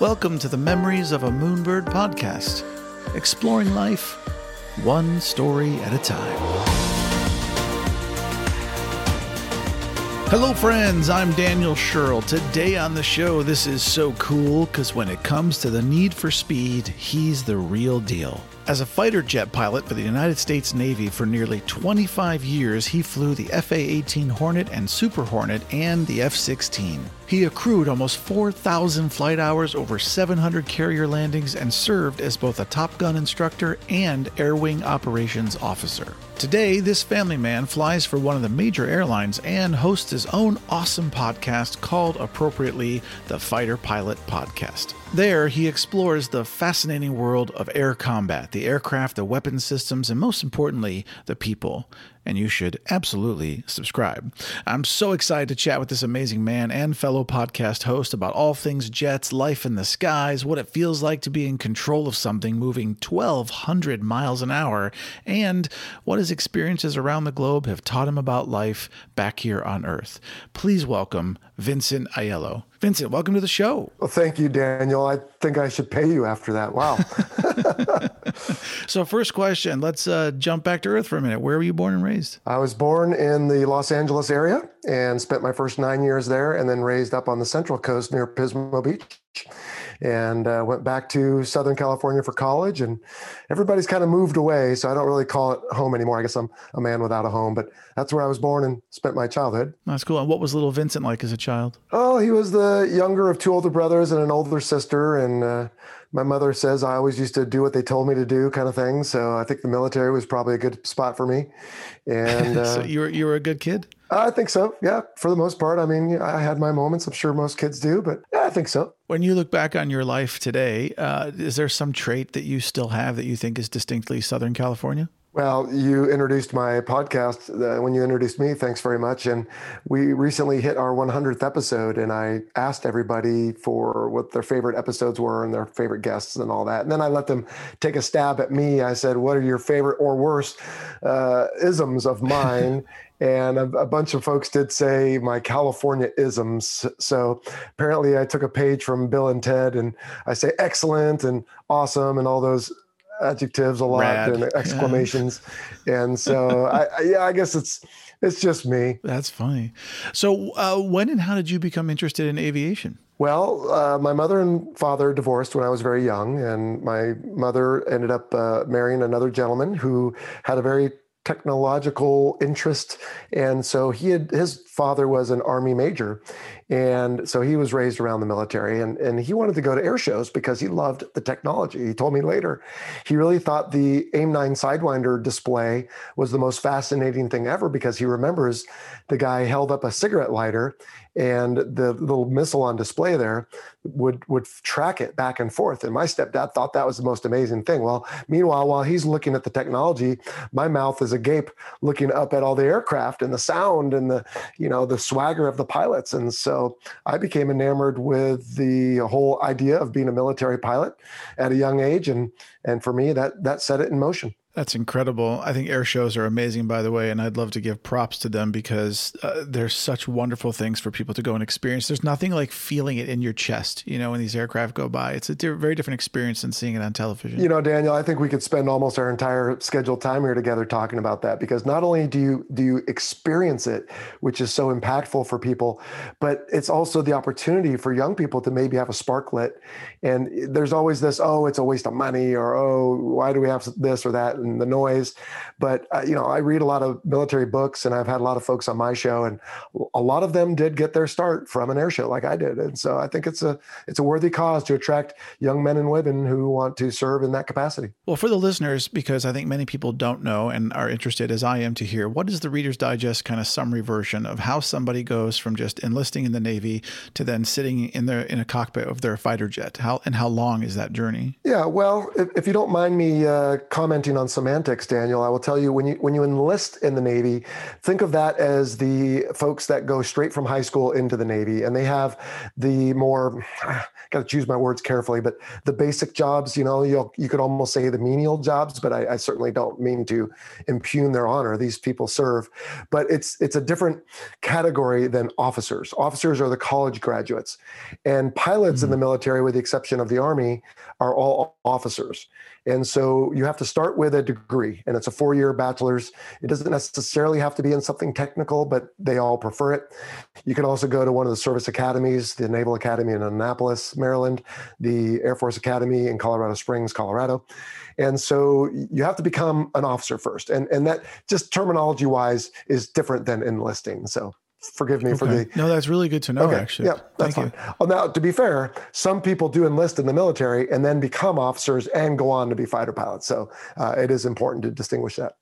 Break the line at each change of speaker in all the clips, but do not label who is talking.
Welcome to the Memories of a Moonbird podcast, exploring life one story at a time. Hello, friends. I'm Daniel Sherrill. Today on the show, this is so cool because when it comes to the need for speed, he's the real deal. As a fighter jet pilot for the United States Navy for nearly 25 years, he flew the FA 18 Hornet and Super Hornet and the F 16. He accrued almost 4,000 flight hours, over 700 carrier landings, and served as both a Top Gun instructor and Air Wing operations officer. Today, this family man flies for one of the major airlines and hosts his own awesome podcast called appropriately the Fighter Pilot Podcast. There, he explores the fascinating world of air combat, the aircraft, the weapon systems, and most importantly, the people and you should absolutely subscribe. I'm so excited to chat with this amazing man and fellow podcast host about all things jets, life in the skies, what it feels like to be in control of something moving 1,200 miles an hour, and what his experiences around the globe have taught him about life back here on Earth. Please welcome Vincent Aiello. Vincent, welcome to the show.
Well, thank you, Daniel. I think I should pay you after that. Wow.
so, first question let's uh, jump back to Earth for a minute. Where were you born and raised?
I was born in the Los Angeles area and spent my first nine years there, and then raised up on the Central Coast near Pismo Beach and uh, went back to Southern California for college. And everybody's kind of moved away, so I don't really call it home anymore. I guess I'm a man without a home, but that's where I was born and spent my childhood.
That's cool. And what was little Vincent like as a child?
Oh, he was the younger of two older brothers and an older sister, and uh, my mother says I always used to do what they told me to do, kind of thing. So I think the military was probably a good spot for me. And
uh, so you were you were a good kid.
I think so. Yeah, for the most part. I mean, I had my moments. I'm sure most kids do, but yeah, I think so.
When you look back on your life today, uh, is there some trait that you still have that you think is distinctly Southern California?
Well, you introduced my podcast uh, when you introduced me. Thanks very much. And we recently hit our 100th episode, and I asked everybody for what their favorite episodes were and their favorite guests and all that. And then I let them take a stab at me. I said, "What are your favorite or worst uh, isms of mine?" and a, a, bunch of folks did say my California isms. So apparently, I took a page from Bill and Ted, and I say excellent and awesome and all those adjectives a lot Rad. and exclamations. Yeah. And so I, I, yeah, I guess it's it's just me.
That's funny. So uh, when and how did you become interested in aviation?
Well, uh, my mother and father divorced when I was very young, and my mother ended up uh, marrying another gentleman who had a very technological interest. And so he had his father was an army major and so he was raised around the military and, and he wanted to go to air shows because he loved the technology. He told me later he really thought the aim 9 sidewinder display was the most fascinating thing ever because he remembers the guy held up a cigarette lighter and the little missile on display there would would track it back and forth. And my stepdad thought that was the most amazing thing. Well meanwhile while he's looking at the technology my mouth is agape looking up at all the aircraft and the sound and the you know the swagger of the pilots. And so i became enamored with the whole idea of being a military pilot at a young age and and for me that that set it in motion
that's incredible. I think air shows are amazing, by the way, and I'd love to give props to them because uh, they're such wonderful things for people to go and experience. There's nothing like feeling it in your chest, you know, when these aircraft go by. It's a di- very different experience than seeing it on television.
You know, Daniel, I think we could spend almost our entire scheduled time here together talking about that because not only do you do you experience it, which is so impactful for people, but it's also the opportunity for young people to maybe have a spark lit. And there's always this, oh, it's a waste of money, or oh, why do we have this or that? And the noise. But uh, you know, I read a lot of military books, and I've had a lot of folks on my show, and a lot of them did get their start from an air show like I did. And so I think it's a it's a worthy cause to attract young men and women who want to serve in that capacity.
Well, for the listeners, because I think many people don't know and are interested, as I am, to hear what is the Reader's Digest kind of summary version of how somebody goes from just enlisting in the Navy to then sitting in their in a cockpit of their fighter jet. How and how long is that journey?
Yeah, well, if, if you don't mind me uh, commenting on semantics, Daniel, I will tell you when you when you enlist in the Navy, think of that as the folks that go straight from high school into the Navy, and they have the more got to choose my words carefully, but the basic jobs. You know, you you could almost say the menial jobs, but I, I certainly don't mean to impugn their honor. These people serve, but it's it's a different category than officers. Officers are the college graduates, and pilots mm-hmm. in the military, with the exception of the Army, are all officers. And so you have to start with a degree, and it's a four year bachelor's. It doesn't necessarily have to be in something technical, but they all prefer it. You can also go to one of the service academies, the Naval Academy in Annapolis, Maryland, the Air Force Academy in Colorado Springs, Colorado. And so you have to become an officer first. And, and that just terminology wise is different than enlisting. So forgive me okay. for the
no that's really good to know okay. actually
yeah that's Thank fine you. well now to be fair some people do enlist in the military and then become officers and go on to be fighter pilots so uh, it is important to distinguish that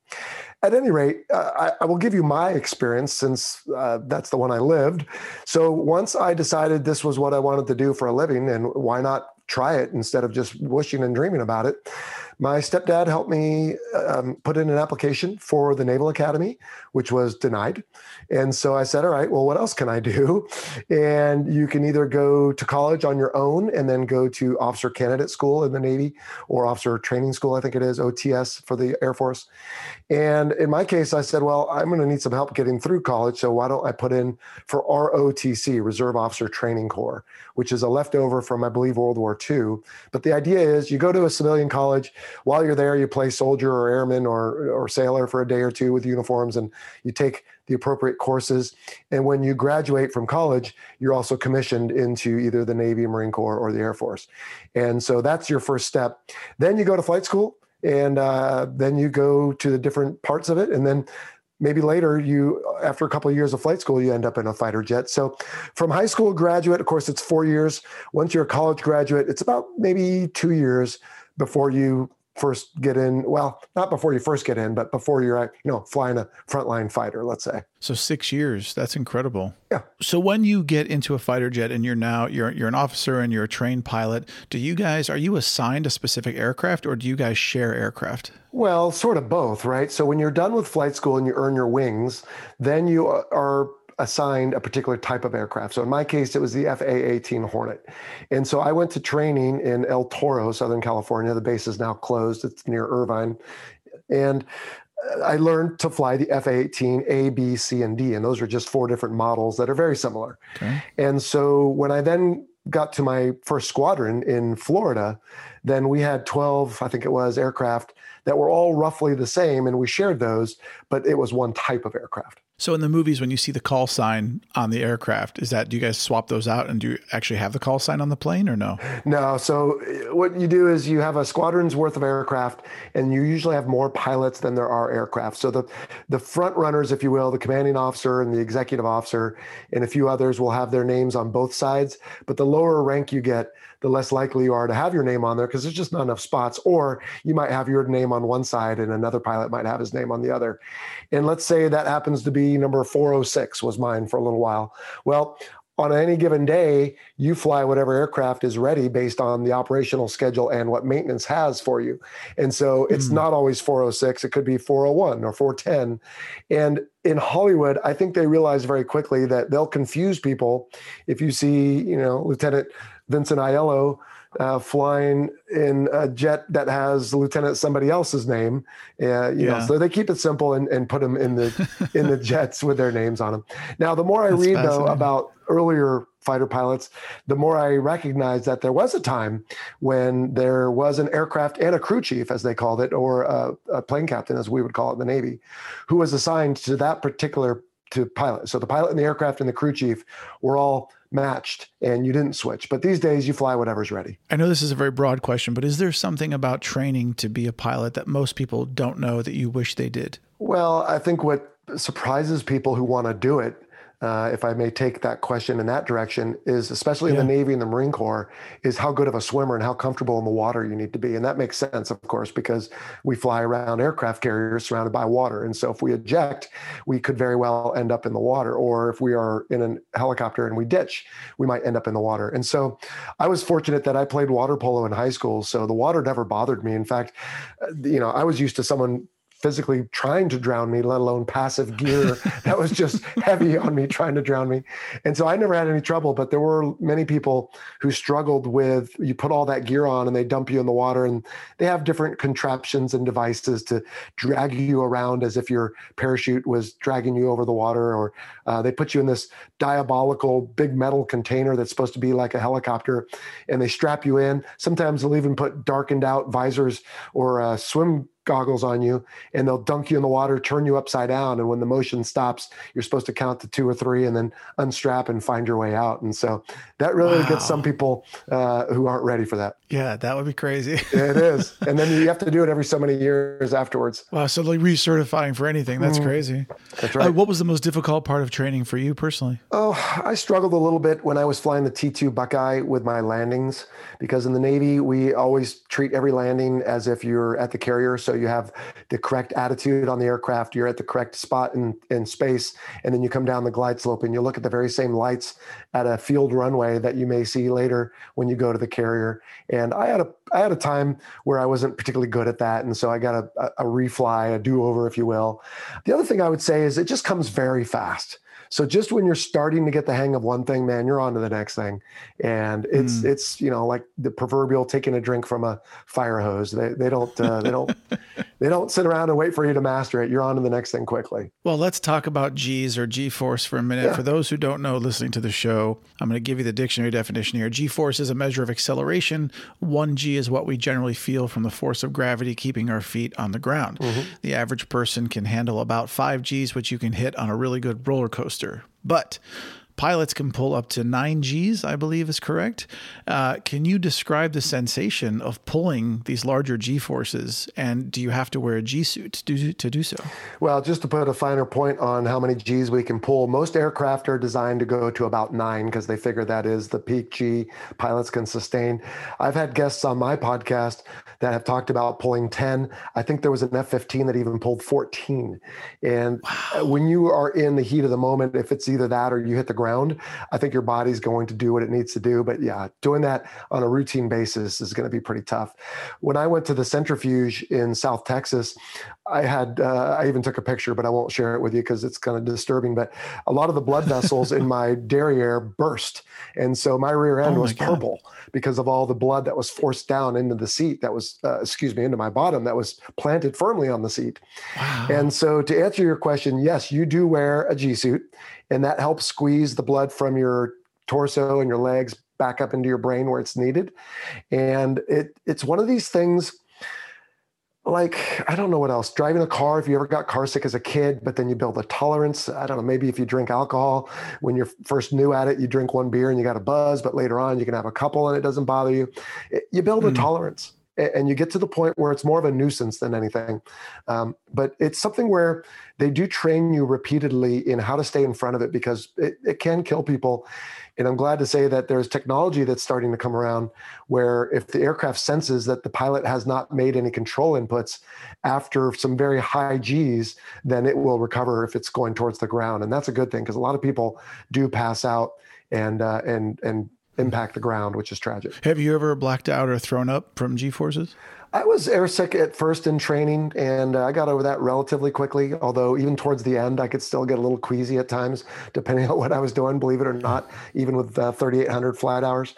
at any rate uh, I, I, will give you my experience since uh, that's the one i lived so once i decided this was what i wanted to do for a living and why not try it instead of just wishing and dreaming about it my stepdad helped me um, put in an application for the Naval Academy, which was denied. And so I said, All right, well, what else can I do? And you can either go to college on your own and then go to officer candidate school in the Navy or officer training school, I think it is, OTS for the Air Force. And in my case, I said, Well, I'm going to need some help getting through college. So why don't I put in for ROTC, Reserve Officer Training Corps, which is a leftover from, I believe, World War II. But the idea is you go to a civilian college while you're there, you play soldier or airman or, or sailor for a day or two with uniforms and you take the appropriate courses. And when you graduate from college, you're also commissioned into either the Navy, Marine Corps, or the Air Force. And so that's your first step. Then you go to flight school and uh, then you go to the different parts of it. And then maybe later you after a couple of years of flight school you end up in a fighter jet so from high school graduate of course it's four years once you're a college graduate it's about maybe two years before you first get in well not before you first get in but before you're you know flying a frontline fighter let's say.
So six years that's incredible.
Yeah.
So when you get into a fighter jet and you're now you're you're an officer and you're a trained pilot do you guys are you assigned a specific aircraft or do you guys share aircraft?
Well sort of both right? So when you're done with flight school and you earn your wings then you uh, are assigned a particular type of aircraft. So in my case, it was the FA 18 Hornet. And so I went to training in El Toro, Southern California. The base is now closed, it's near Irvine. And I learned to fly the F 18 A, B, C, and D. And those are just four different models that are very similar. Okay. And so when I then got to my first squadron in Florida, then we had 12, I think it was, aircraft that were all roughly the same. And we shared those, but it was one type of aircraft.
So in the movies, when you see the call sign on the aircraft, is that do you guys swap those out and do you actually have the call sign on the plane or no?
No. So uh, what you do is you have a squadron's worth of aircraft, and you usually have more pilots than there are aircraft. So the the front runners, if you will, the commanding officer and the executive officer, and a few others will have their names on both sides. But the lower rank you get, the less likely you are to have your name on there because there's just not enough spots. Or you might have your name on one side and another pilot might have his name on the other. And let's say that happens to be number 406 was mine for a little while. Well, on any given day, you fly whatever aircraft is ready based on the operational schedule and what maintenance has for you. And so it's mm. not always 406, it could be 401 or 410. And in Hollywood, I think they realize very quickly that they'll confuse people if you see, you know, Lieutenant Vincent Aiello uh, flying in a jet that has Lieutenant somebody else's name. Uh, you yeah. know, so they keep it simple and, and put them in the in the jets with their names on them. Now, the more I That's read though about earlier fighter pilots, the more I recognize that there was a time when there was an aircraft and a crew chief, as they called it, or a, a plane captain, as we would call it in the Navy, who was assigned to that particular to pilot. So the pilot and the aircraft and the crew chief were all matched and you didn't switch. But these days, you fly whatever's ready.
I know this is a very broad question, but is there something about training to be a pilot that most people don't know that you wish they did?
Well, I think what surprises people who want to do it uh, if I may take that question in that direction, is especially yeah. in the Navy and the Marine Corps, is how good of a swimmer and how comfortable in the water you need to be. And that makes sense, of course, because we fly around aircraft carriers surrounded by water. And so if we eject, we could very well end up in the water. Or if we are in a helicopter and we ditch, we might end up in the water. And so I was fortunate that I played water polo in high school. So the water never bothered me. In fact, uh, you know, I was used to someone physically trying to drown me, let alone passive gear that was just heavy on me trying to drown me. And so I never had any trouble, but there were many people who struggled with you put all that gear on and they dump you in the water and they have different contraptions and devices to drag you around as if your parachute was dragging you over the water or uh, they put you in this diabolical big metal container that's supposed to be like a helicopter and they strap you in. Sometimes they'll even put darkened out visors or uh, swim goggles on you and they'll dunk you in the water, turn you upside down. And when the motion stops, you're supposed to count to two or three and then unstrap and find your way out. And so that really wow. gets some people uh, who aren't ready for that.
Yeah, that would be crazy.
it is. And then you have to do it every so many years afterwards.
Wow. So like recertifying for anything. That's mm. crazy. That's right. Uh, what was the most difficult part of training for you personally?
Oh, I struggled a little bit when I was flying the T2 Buckeye with my landings because in the Navy, we always treat every landing as if you're at the carrier. So you have the correct attitude on the aircraft, you're at the correct spot in, in space, and then you come down the glide slope and you look at the very same lights at a field runway that you may see later when you go to the carrier. And I had a I had a time where I wasn't particularly good at that, and so I got a, a refly, a do over, if you will. The other thing I would say is it just comes very fast. So just when you're starting to get the hang of one thing, man, you're on to the next thing. And it's mm. it's you know like the proverbial taking a drink from a fire hose. They they don't uh, they don't they don't sit around and wait for you to master it. You're on to the next thing quickly.
Well, let's talk about G's or G force for a minute. Yeah. For those who don't know, listening to the show, I'm going to give you the dictionary definition here. G force is a measure of acceleration. One G is what we generally feel from the force of gravity keeping our feet on the ground. Mm-hmm. The average person can handle about five G's, which you can hit on a really good roller coaster but pilots can pull up to nine Gs, I believe is correct. Uh, can you describe the sensation of pulling these larger G forces? And do you have to wear a G suit to do, to do so?
Well, just to put a finer point on how many Gs we can pull, most aircraft are designed to go to about nine because they figure that is the peak G pilots can sustain. I've had guests on my podcast that have talked about pulling 10. I think there was an F 15 that even pulled 14. And wow. when you are in the heat of the moment, if it's either that or you hit the ground, I think your body's going to do what it needs to do. But yeah, doing that on a routine basis is going to be pretty tough. When I went to the centrifuge in South Texas, I had, uh, I even took a picture, but I won't share it with you because it's kind of disturbing. But a lot of the blood vessels in my derriere burst. And so my rear end oh was purple because of all the blood that was forced down into the seat that was, uh, excuse me, into my bottom that was planted firmly on the seat. Wow. And so to answer your question, yes, you do wear a G suit and that helps squeeze the blood from your torso and your legs back up into your brain where it's needed. And it it's one of these things like I don't know what else. Driving a car, if you ever got car sick as a kid, but then you build a tolerance. I don't know. Maybe if you drink alcohol, when you're first new at it, you drink one beer and you got a buzz, but later on you can have a couple and it doesn't bother you. You build a mm. tolerance and you get to the point where it's more of a nuisance than anything. Um, but it's something where they do train you repeatedly in how to stay in front of it because it, it can kill people. And I'm glad to say that there's technology that's starting to come around where if the aircraft senses that the pilot has not made any control inputs after some very high G's, then it will recover if it's going towards the ground. And that's a good thing because a lot of people do pass out and uh, and and impact the ground, which is tragic.
Have you ever blacked out or thrown up from G forces?
I was airsick at first in training, and uh, I got over that relatively quickly. Although even towards the end, I could still get a little queasy at times, depending on what I was doing. Believe it or not, even with uh, 3,800 flight hours.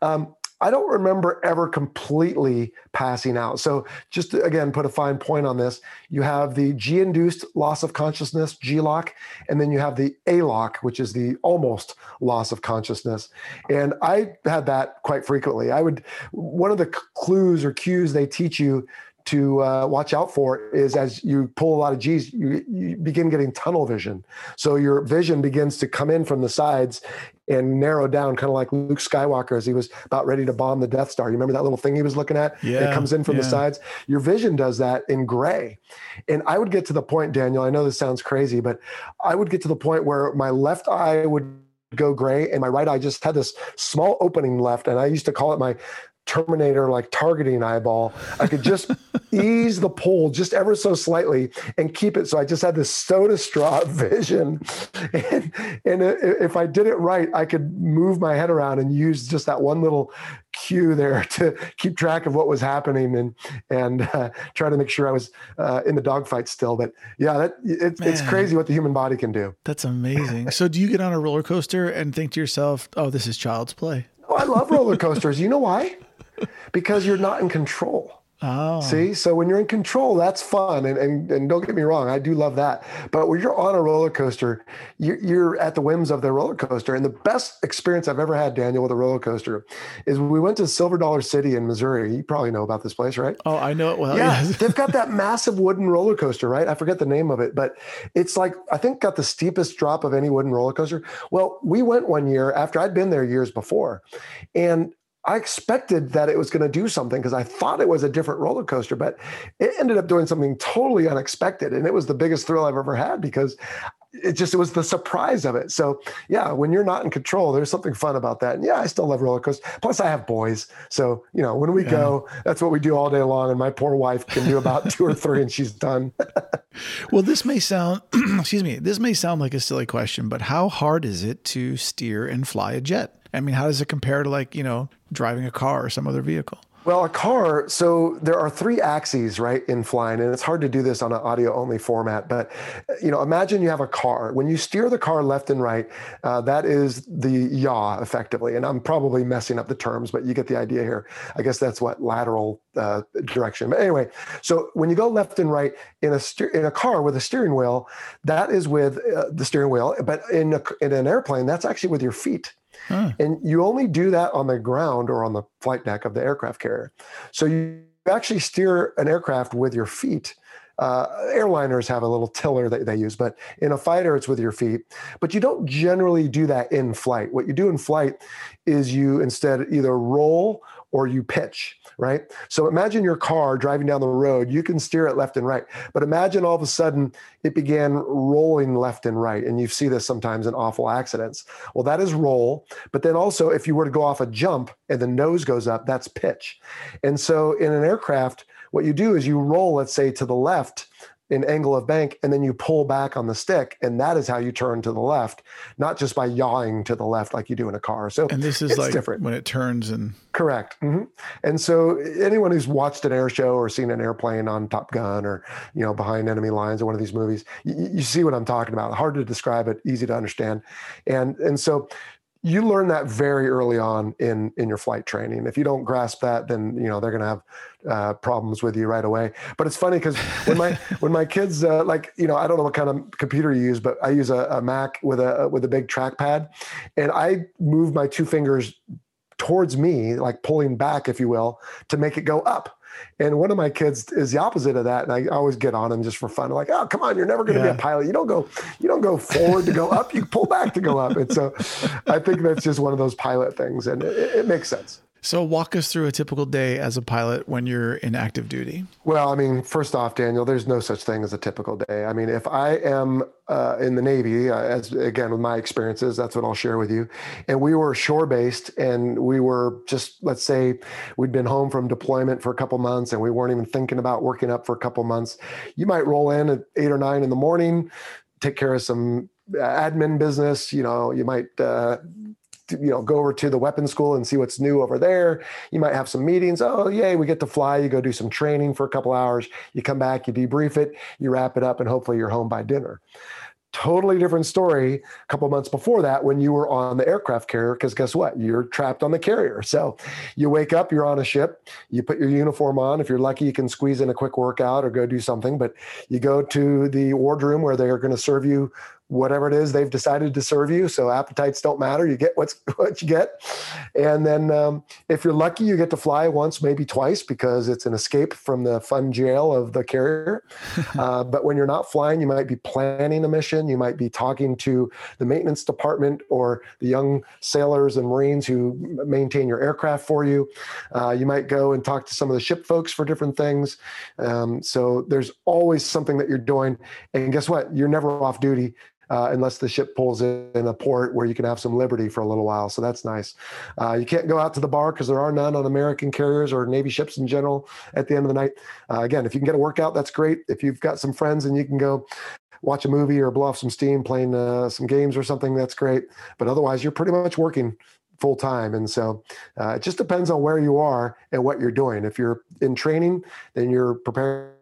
Um, I don't remember ever completely passing out. So, just to, again, put a fine point on this, you have the G induced loss of consciousness, G LOC, and then you have the A LOC, which is the almost loss of consciousness. And I had that quite frequently. I would, one of the clues or cues they teach you to uh, watch out for is as you pull a lot of G's, you, you begin getting tunnel vision. So your vision begins to come in from the sides and narrowed down, kind of like Luke Skywalker as he was about ready to bomb the Death Star. You remember that little thing he was looking at?
Yeah.
It comes in from
yeah.
the sides. Your vision does that in gray. And I would get to the point, Daniel, I know this sounds crazy, but I would get to the point where my left eye would go gray and my right eye just had this small opening left and i used to call it my Terminator like targeting eyeball. I could just ease the pull just ever so slightly and keep it. So I just had this soda straw vision. And, and if I did it right, I could move my head around and use just that one little cue there to keep track of what was happening and and uh, try to make sure I was uh, in the dogfight still. But yeah, that it, it's crazy what the human body can do.
That's amazing. so do you get on a roller coaster and think to yourself, "Oh, this is child's play"?
Oh, I love roller coasters. You know why? Because you're not in control.
Oh.
See, so when you're in control, that's fun, and, and and don't get me wrong, I do love that. But when you're on a roller coaster, you're, you're at the whims of the roller coaster. And the best experience I've ever had, Daniel, with a roller coaster, is we went to Silver Dollar City in Missouri. You probably know about this place, right?
Oh, I know it well.
Yeah,
yes.
they've got that massive wooden roller coaster, right? I forget the name of it, but it's like I think got the steepest drop of any wooden roller coaster. Well, we went one year after I'd been there years before, and I expected that it was going to do something because I thought it was a different roller coaster, but it ended up doing something totally unexpected. And it was the biggest thrill I've ever had because it just it was the surprise of it. So yeah, when you're not in control, there's something fun about that. And yeah, I still love roller coasters. Plus, I have boys, so you know when we yeah. go, that's what we do all day long. And my poor wife can do about two or three, and she's done.
well, this may sound, excuse me, this may sound like a silly question, but how hard is it to steer and fly a jet? I mean, how does it compare to like, you know, driving a car or some other vehicle?
Well, a car, so there are three axes, right, in flying, and it's hard to do this on an audio only format. But, you know, imagine you have a car. When you steer the car left and right, uh, that is the yaw effectively. And I'm probably messing up the terms, but you get the idea here. I guess that's what lateral uh, direction. But anyway, so when you go left and right in a steer, in a car with a steering wheel, that is with uh, the steering wheel. But in, a, in an airplane, that's actually with your feet. Huh. And you only do that on the ground or on the flight deck of the aircraft carrier. So you actually steer an aircraft with your feet. Uh, airliners have a little tiller that they use, but in a fighter, it's with your feet. But you don't generally do that in flight. What you do in flight is you instead either roll or you pitch, right? So imagine your car driving down the road. You can steer it left and right, but imagine all of a sudden it began rolling left and right. And you see this sometimes in awful accidents. Well, that is roll. But then also, if you were to go off a jump and the nose goes up, that's pitch. And so in an aircraft, what you do is you roll, let's say, to the left in angle of bank and then you pull back on the stick and that is how you turn to the left not just by yawing to the left like you do in a car. So
and this is like different. when it turns and
correct. Mm-hmm. and so anyone who's watched an air show or seen an airplane on top gun or you know behind enemy lines or one of these movies you, you see what i'm talking about. Hard to describe it easy to understand. And and so you learn that very early on in in your flight training. If you don't grasp that, then you know they're going to have uh, problems with you right away. But it's funny because when my when my kids uh, like you know I don't know what kind of computer you use, but I use a, a Mac with a with a big trackpad, and I move my two fingers towards me, like pulling back, if you will, to make it go up. And one of my kids is the opposite of that, and I always get on him just for fun. I'm like, oh, come on, you're never going to yeah. be a pilot. You don't go, you don't go forward to go up. You pull back to go up. And so, I think that's just one of those pilot things, and it, it makes sense.
So, walk us through a typical day as a pilot when you're in active duty.
Well, I mean, first off, Daniel, there's no such thing as a typical day. I mean, if I am uh, in the Navy, uh, as again with my experiences, that's what I'll share with you. And we were shore based, and we were just let's say we'd been home from deployment for a couple months, and we weren't even thinking about working up for a couple months. You might roll in at eight or nine in the morning, take care of some admin business. You know, you might. Uh, you know go over to the weapons school and see what's new over there. You might have some meetings. Oh yay we get to fly. You go do some training for a couple hours. You come back you debrief it you wrap it up and hopefully you're home by dinner. Totally different story a couple months before that when you were on the aircraft carrier because guess what? You're trapped on the carrier. So you wake up you're on a ship you put your uniform on. If you're lucky you can squeeze in a quick workout or go do something. But you go to the wardroom where they're going to serve you whatever it is they've decided to serve you. So appetites don't matter. You get what's what you get. And then um, if you're lucky, you get to fly once, maybe twice, because it's an escape from the fun jail of the carrier. uh, but when you're not flying, you might be planning a mission. You might be talking to the maintenance department or the young sailors and Marines who maintain your aircraft for you. Uh, you might go and talk to some of the ship folks for different things. Um, so there's always something that you're doing. And guess what? You're never off duty uh, unless the ship pulls in a port where you can have some liberty for a little while. So that's nice. Uh, you can't go out to the bar because there are none on American carriers or Navy ships in general at the end of the night. Uh, again, if you can get a workout, that's great. If you've got some friends and you can go watch a movie or blow off some steam playing uh, some games or something, that's great. But otherwise, you're pretty much working full time. And so uh, it just depends on where you are and what you're doing. If you're in training, then you're preparing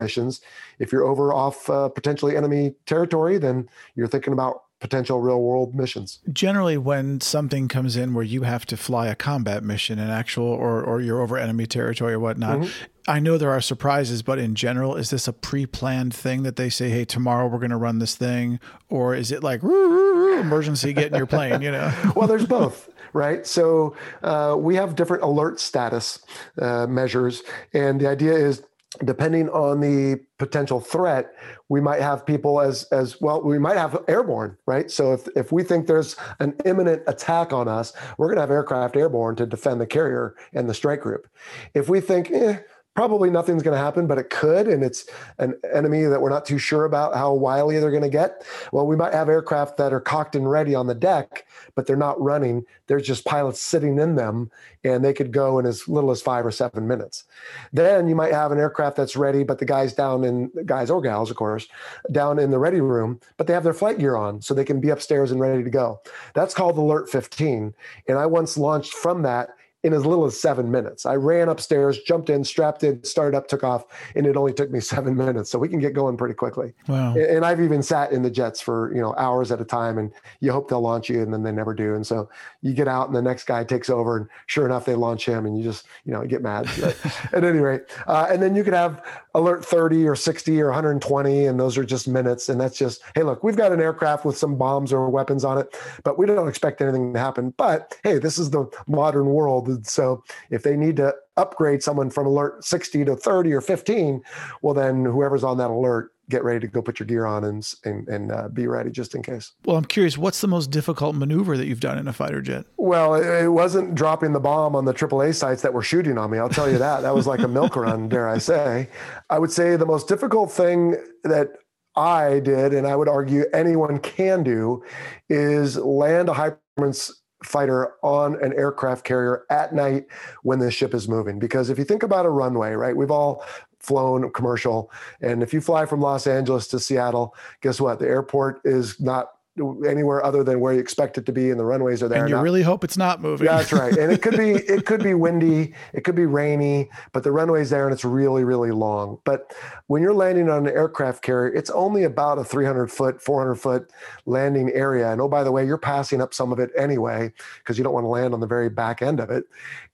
missions. If you're over off uh, potentially enemy territory, then you're thinking about potential real world missions.
Generally, when something comes in where you have to fly a combat mission, an actual, or, or you're over enemy territory or whatnot, mm-hmm. I know there are surprises, but in general, is this a pre planned thing that they say, hey, tomorrow we're going to run this thing? Or is it like, emergency, get in your plane, you know?
well, there's both right? So uh, we have different alert status uh, measures, and the idea is depending on the potential threat, we might have people as as well. We might have airborne, right? So if if we think there's an imminent attack on us, we're going to have aircraft airborne to defend the carrier and the strike group. If we think, eh, probably nothing's going to happen, but it could, and it's an enemy that we're not too sure about how wily they're going to get. Well, we might have aircraft that are cocked and ready on the deck, but they're not running. There's just pilots sitting in them, and they could go in as little as five or seven minutes. Then you might have an aircraft that's ready, but the guys down in guys or gals, of course, down in the ready room, but they have their flight gear on, so they can be upstairs and ready to go. That's called Alert 15, and I once launched from that in as little as seven minutes. I ran upstairs, jumped in, strapped in, started up, took off, and it only took me seven minutes. So we can get going pretty quickly. Wow. And I've even sat in the jets for, you know, hours at a time and you hope they'll launch you and then they never do. And so you get out and the next guy takes over and sure enough, they launch him and you just, you know, get mad. at any rate. Uh, and then you could have alert 30 or 60 or 120 and those are just minutes. And that's just, hey, look, we've got an aircraft with some bombs or weapons on it, but we don't expect anything to happen. But hey, this is the modern world so if they need to upgrade someone from alert 60 to 30 or 15, well, then whoever's on that alert, get ready to go put your gear on and and, and uh, be ready just in case.
Well, I'm curious, what's the most difficult maneuver that you've done in a fighter jet?
Well, it, it wasn't dropping the bomb on the AAA sites that were shooting on me. I'll tell you that. That was like a milk run, dare I say. I would say the most difficult thing that I did, and I would argue anyone can do, is land a high performance fighter on an aircraft carrier at night when the ship is moving. Because if you think about a runway, right, we've all flown commercial. And if you fly from Los Angeles to Seattle, guess what? The airport is not anywhere other than where you expect it to be, and the runways are there.
And you
not,
really hope it's not moving.
Yeah, that's right. And it could be it could be windy, it could be rainy, but the runway's there and it's really really long. But when you're landing on an aircraft carrier, it's only about a 300 foot, 400 foot landing area. And oh, by the way, you're passing up some of it anyway because you don't want to land on the very back end of it.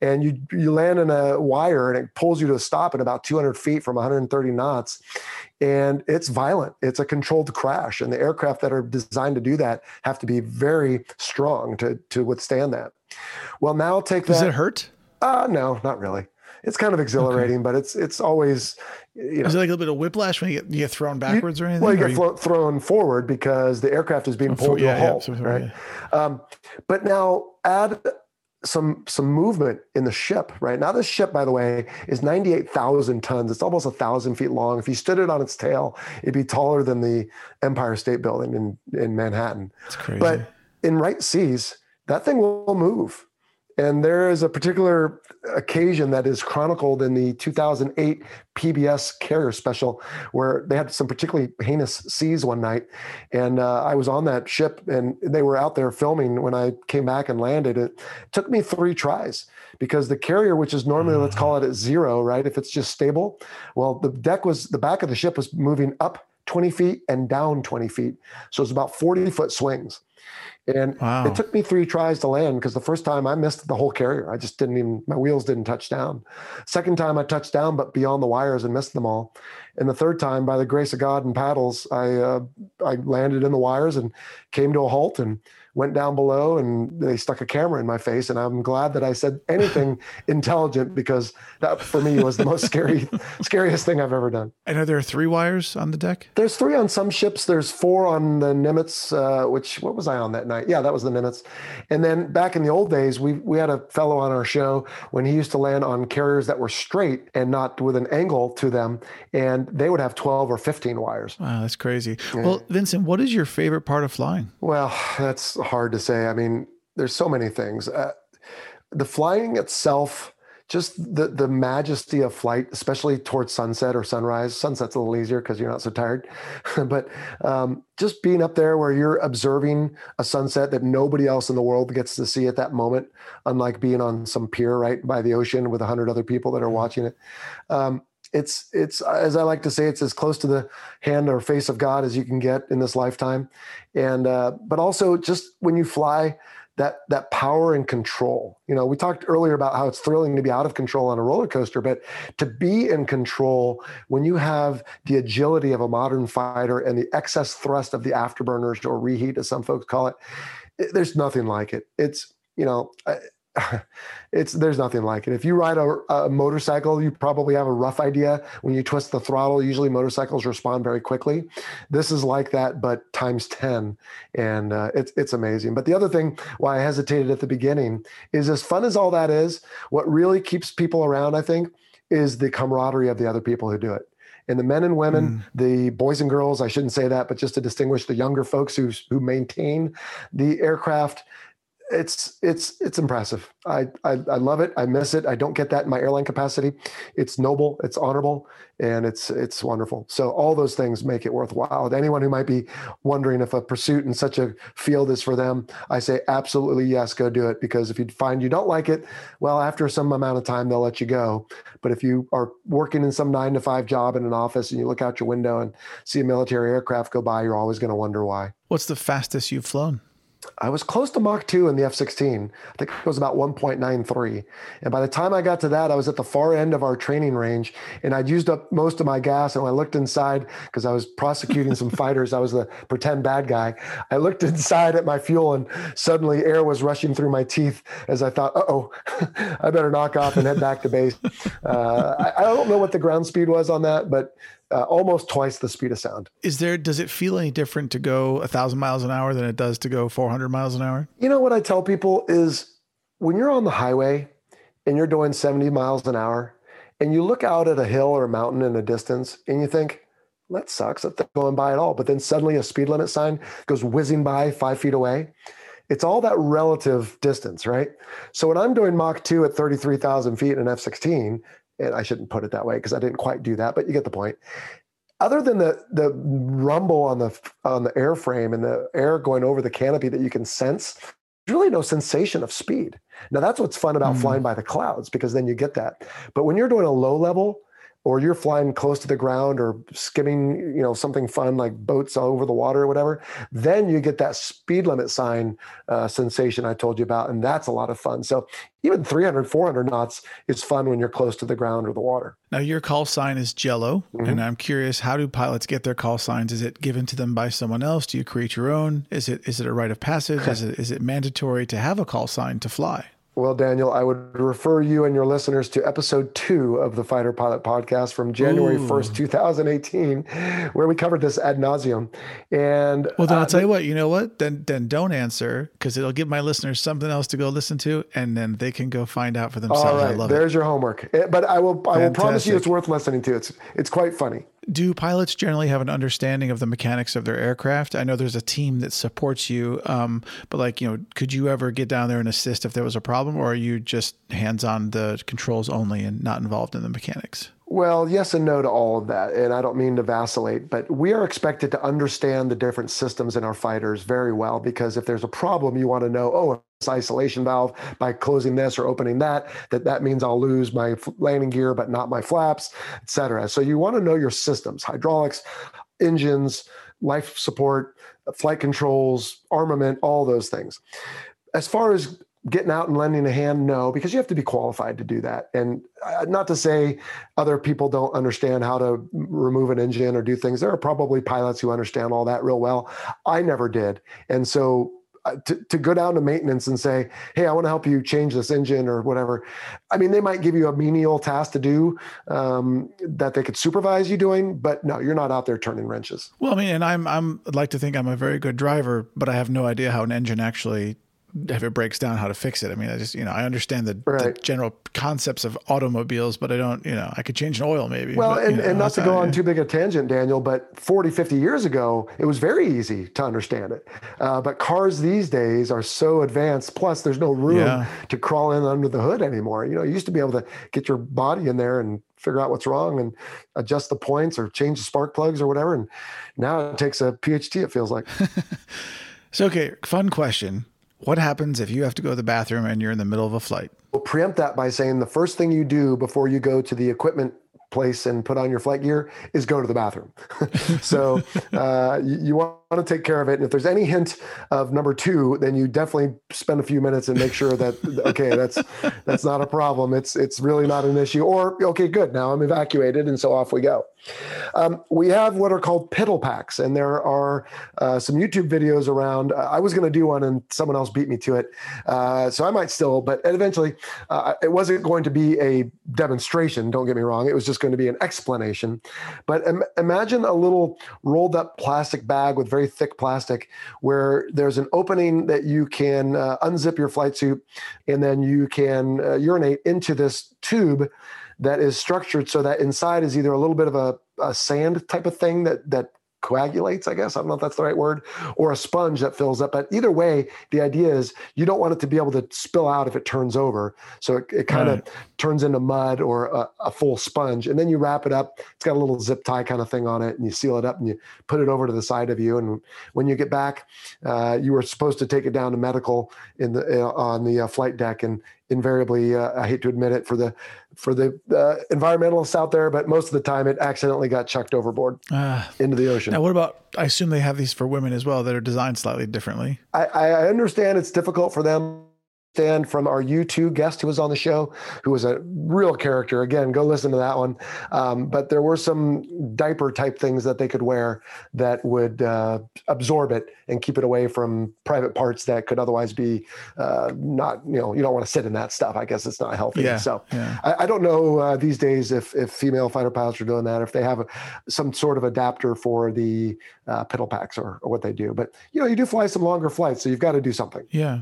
And you you land in a wire and it pulls you to a stop at about 200 feet from 130 knots and it's violent. It's a controlled crash, and the aircraft that are designed to do that have to be very strong to to withstand that. Well, now take
Does
that.
Does it hurt?
Uh, no, not really. It's kind of exhilarating, okay. but it's it's always. You know,
Is it like a little bit of whiplash when you get, you get thrown backwards
you,
or anything?
Well, you get you... thrown forward because the aircraft is being oh, pulled to yeah, a halt, yeah, right? Um, but now add some some movement in the ship right? Now this ship by the way is 98000 tons. It's almost a thousand feet long. If you stood it on its tail it'd be taller than the empire state building in in manhattan.
That's crazy.
but in right seas that thing will move and there is a particular occasion that is chronicled in the 2008 PBS Carrier special where they had some particularly heinous seas one night. And uh, I was on that ship and they were out there filming when I came back and landed. It took me three tries because the carrier, which is normally, let's call it at zero, right? If it's just stable, well, the deck was, the back of the ship was moving up 20 feet and down 20 feet. So it's about 40 foot swings. And wow. it took me three tries to land because the first time I missed the whole carrier. I just didn't even, my wheels didn't touch down. Second time I touched down, but beyond the wires and missed them all. And the third time, by the grace of God and paddles, I, uh, I landed in the wires and came to a halt and went down below and they stuck a camera in my face. And I'm glad that I said anything intelligent because that for me was the most scary, scariest thing I've ever done.
And are there three wires on the deck?
There's three on some ships. There's four on the Nimitz, uh, which, what was I on that night? Yeah, that was the Nimitz. And then back in the old days, we, we had a fellow on our show when he used to land on carriers that were straight and not with an angle to them. And they would have 12 or 15 wires.
Wow, that's crazy. Yeah. Well, Vincent, what is your favorite part of flying?
Well, that's hard to say. I mean, there's so many things. Uh, the flying itself, just the the majesty of flight, especially towards sunset or sunrise. Sunset's a little easier because you're not so tired, but um, just being up there where you're observing a sunset that nobody else in the world gets to see at that moment, unlike being on some pier right by the ocean with a hundred other people that are mm-hmm. watching it. Um, it's it's as I like to say, it's as close to the hand or face of God as you can get in this lifetime, and uh, but also just when you fly, that that power and control. You know, we talked earlier about how it's thrilling to be out of control on a roller coaster, but to be in control when you have the agility of a modern fighter and the excess thrust of the afterburners or reheat, as some folks call it, there's nothing like it. It's you know. It's there's nothing like it. If you ride a, a, motorcycle, you probably have a rough idea when you twist the throttle. Usually, motorcycles respond very quickly. This is like that, but times ten, and uh, it's it's amazing. But the other thing why I hesitated at the beginning is as fun as all that is, what really keeps people around, I think, is the camaraderie of the other people who do it and the men and women, mm. the boys and girls, I shouldn't say that, but just to distinguish the younger folks who who maintain the aircraft it's it's it's impressive. I, I, I love it. I miss it. I don't get that in my airline capacity. It's noble. It's honorable, and it's it's wonderful. So all those things make it worthwhile. anyone who might be wondering if a pursuit in such a field is for them, I say absolutely yes, go do it. Because if you find you don't like it, well, after some amount of time they'll let you go. But if you are working in some nine to five job in an office and you look out your window and see a military aircraft go by, you're always going to wonder why.
What's the fastest you've flown?
I was close to Mach 2 in the F 16. I think it was about 1.93. And by the time I got to that, I was at the far end of our training range and I'd used up most of my gas. And when I looked inside, because I was prosecuting some fighters, I was the pretend bad guy. I looked inside at my fuel and suddenly air was rushing through my teeth as I thought, uh oh, I better knock off and head back to base. Uh, I, I don't know what the ground speed was on that, but uh, almost twice the speed of sound.
Is there? Does it feel any different to go a thousand miles an hour than it does to go 400 miles an hour?
You know what I tell people is when you're on the highway and you're doing 70 miles an hour, and you look out at a hill or a mountain in the distance, and you think, "That sucks. That thing going by at all." But then suddenly a speed limit sign goes whizzing by five feet away. It's all that relative distance, right? So when I'm doing Mach 2 at 33,000 feet in an F 16, and I shouldn't put it that way because I didn't quite do that, but you get the point. Other than the the rumble on the on the airframe and the air going over the canopy that you can sense, there's really no sensation of speed. Now that's what's fun about mm. flying by the clouds because then you get that. But when you're doing a low level, or you're flying close to the ground or skimming, you know, something fun like boats over the water or whatever, then you get that speed limit sign uh, sensation I told you about. And that's a lot of fun. So even 300, 400 knots is fun when you're close to the ground or the water.
Now, your call sign is Jello. Mm-hmm. And I'm curious, how do pilots get their call signs? Is it given to them by someone else? Do you create your own? Is it is it a rite of passage? is, it, is it mandatory to have a call sign to fly?
Well, Daniel, I would refer you and your listeners to episode two of the Fighter Pilot podcast from January Ooh. 1st, 2018, where we covered this ad nauseum. And
well, then uh, I'll tell you what, you know what? Then, then don't answer because it'll give my listeners something else to go listen to, and then they can go find out for themselves. All
right, there's it. your homework. Eh, but I will, Fantastic. I will promise you, it's worth listening to. It's, it's quite funny
do pilots generally have an understanding of the mechanics of their aircraft? I know there's a team that supports you, um, but like you know, could you ever get down there and assist if there was a problem, or are you just hands on the controls only and not involved in the mechanics?
Well, yes and no to all of that. And I don't mean to vacillate, but we are expected to understand the different systems in our fighters very well because if there's a problem, you want to know, oh, this isolation valve by closing this or opening that, that that means I'll lose my landing gear, but not my flaps, et cetera. So you want to know your systems, hydraulics, engines, life support, flight controls, armament, all those things. As far as getting out and lending a hand? No because you have to be qualified to do that. And uh, not to say other people don't understand how to remove an engine or do things. There are probably pilots who understand all that real well. I never did. And so uh, to, to go down to maintenance and say hey i want to help you change this engine or whatever i mean they might give you a menial task to do um, that they could supervise you doing but no you're not out there turning wrenches.
Well i mean and i'm i'm I'd like to think i'm a very good driver but i have no idea how an engine actually if it breaks down, how to fix it. I mean, I just, you know, I understand the, right. the, general concepts of automobiles, but I don't, you know, I could change an oil maybe.
Well,
but,
and,
know,
and not to go on too big a tangent, Daniel, but 40, 50 years ago, it was very easy to understand it. Uh, but cars these days are so advanced. Plus, there's no room yeah. to crawl in under the hood anymore. You know, you used to be able to get your body in there and figure out what's wrong and adjust the points or change the spark plugs or whatever. And now it takes a PhD, it feels like.
so, okay, fun question what happens if you have to go to the bathroom and you're in the middle of a flight?
We'll preempt that by saying the first thing you do before you go to the equipment place and put on your flight gear is go to the bathroom. so uh, you, you, want to take care of it. And if there's any hint of number two, then you definitely spend a few minutes and make sure that okay, that's that's not a problem. It's it's really not an issue. Or okay, good. Now I'm evacuated, and so off we go. Um, we have what are called piddle packs, and there are uh, some YouTube videos around. Uh, I was going to do one, and someone else beat me to it, uh, so I might still. But eventually, uh, it wasn't going to be a demonstration. Don't get me wrong; it was just going to be an explanation. But Im- imagine a little rolled up plastic bag with very thick plastic, where there's an opening that you can uh, unzip your flight suit, and then you can uh, urinate into this tube that is structured so that inside is either a little bit of a, a sand type of thing that that coagulates, I guess. I don't know if that's the right word, or a sponge that fills up. But either way, the idea is you don't want it to be able to spill out if it turns over. So it, it kind right. of turns into mud or a, a, full sponge. And then you wrap it up. It's got a little zip tie kind of thing on it, and you seal it up and you put it over to the side of you. And when you get back, uh, you were supposed to take it down to medical in the uh, on the uh, flight deck, and invariably, uh, I hate to admit it, for the for the uh, environmentalists out there, but most of the time it accidentally got chucked overboard uh, into the ocean.
Now, what about? I assume they have these for women as well that are designed slightly differently.
I, I understand it's difficult for them Stand from our U2 guest who was on the show, who was a real character. Again, go listen to that one. Um, but there were some diaper type things that they could wear that would uh, absorb it and keep it away from private parts that could otherwise be uh, not, you know, you don't want to sit in that stuff. I guess it's not healthy. Yeah, so yeah. I, I, don't know uh, these days if, if female fighter pilots are doing that, if they have a, some sort of adapter for the uh, piddle packs or, or what they do. But, you know, you do fly some longer flights, so you've got to do something.
Yeah.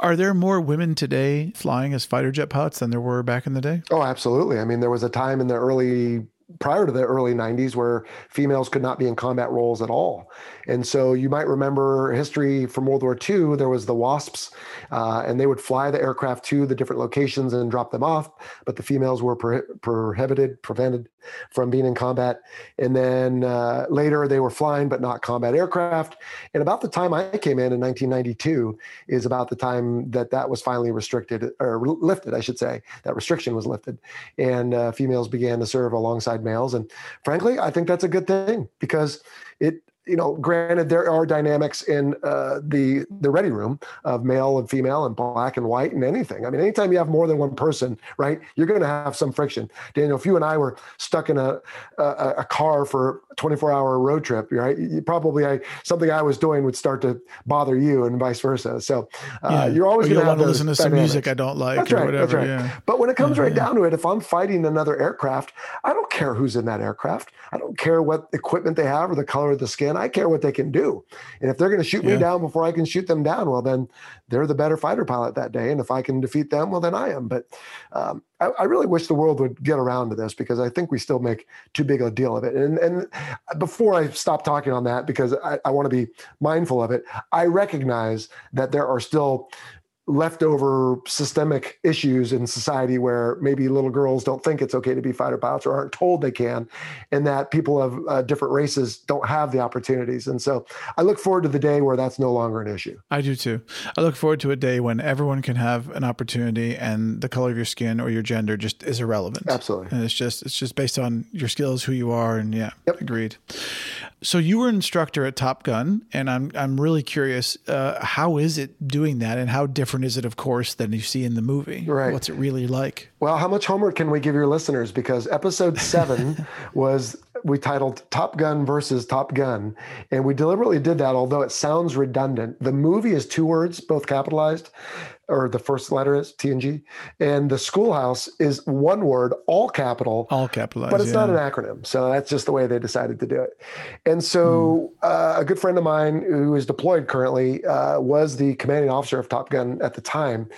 Are there more women women today flying as fighter jet pilots than there were back in the day?
Oh, absolutely. I mean, there was a time in the early prior to the early 90s where females could not be in combat roles at all. And so you might remember history from World War II. There was the WASPs, uh, and they would fly the aircraft to the different locations and drop them off. But the females were pro- prohibited, prevented from being in combat. And then uh, later they were flying, but not combat aircraft. And about the time I came in in 1992 is about the time that that was finally restricted or lifted, I should say. That restriction was lifted, and uh, females began to serve alongside males. And frankly, I think that's a good thing because it you know, granted, there are dynamics in uh, the the ready room of male and female and black and white and anything. I mean, anytime you have more than one person, right, you're going to have some friction. Daniel, if you and I were stuck in a a, a car for a 24 hour road trip, right, you probably I, something I was doing would start to bother you and vice versa. So uh, yeah. you're always going to
listen to
dynamics. some
music I don't like that's
right,
whatever.
That's right. Yeah. But when it comes right down to it, if I'm fighting another aircraft, I don't care who's in that aircraft. I don't care what equipment they have or the color of the skin. I care what they can do. And if they're going to shoot yeah. me down before I can shoot them down, well, then they're the better fighter pilot that day. And if I can defeat them, well, then I am. But um, I, I, really wish the world would get around to this because I think we still make too big a deal of it. And, and before I stop talking on that, because I, I want to be mindful of it, I recognize that there are still leftover systemic issues in society where maybe little girls don't think it's okay to be fighter pilots or aren't told they can, and that people of uh, different races don't have the opportunities. And so I look forward to the day where that's no longer an issue.
I do too. I look forward to a day when everyone can have an opportunity and the color of your skin or your gender just is irrelevant.
Absolutely.
And it's just it's just based on your skills, who you are, and yeah, yep. agreed. So you were an instructor at Top Gun, and I'm I'm really curious. Uh, how is it doing that, and how different is it, of course, than you see in the movie?
Right.
What's it really like?
Well, how much homework can we give your listeners? Because episode seven was we titled Top Gun versus Top Gun, and we deliberately did that. Although it sounds redundant, the movie is two words, both capitalized or the first letter is T and G, and the schoolhouse is one word, all capital,
all capitalized,
but it's
yeah.
not an acronym. So that's just the way they decided to do it. And so mm. uh, a good friend of mine who is deployed currently uh, was the commanding officer of Top Gun at the time,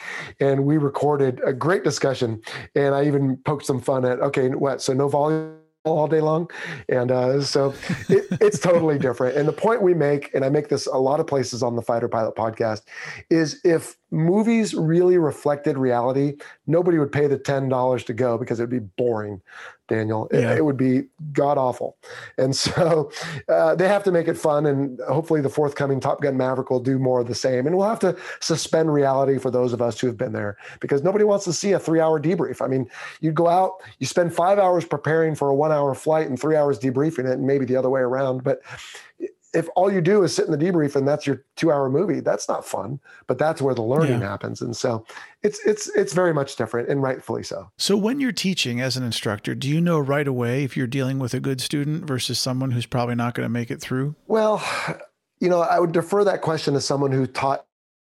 and we recorded a great discussion. And I even poked some fun at okay, what? So no volume all day long. And uh, so it, it's totally different. And the point we make, and I make this a lot of places on the Fighter Pilot podcast, is if movies really reflected reality, nobody would pay the $10 to go because it would be boring, Daniel. Yeah. It, it, would be god awful. And so uh, they have to make it fun. And hopefully the forthcoming Top Gun Maverick will do more of the same. And we'll have to suspend reality for those of us who have been there because nobody wants to see a three hour debrief. I mean, you go out, you spend five hours preparing for a one hour flight and three hours debriefing it, and maybe the other way around. But if all you do is sit in the debrief and that's your two hour movie, that's not fun. But that's where the learning yeah. happens. And so it's it's it's very much different and rightfully so.
So when you're teaching as an instructor, do you know right away if you're dealing with a good student versus someone who's probably not going to make it through?
Well, you know, I would defer that question to someone who taught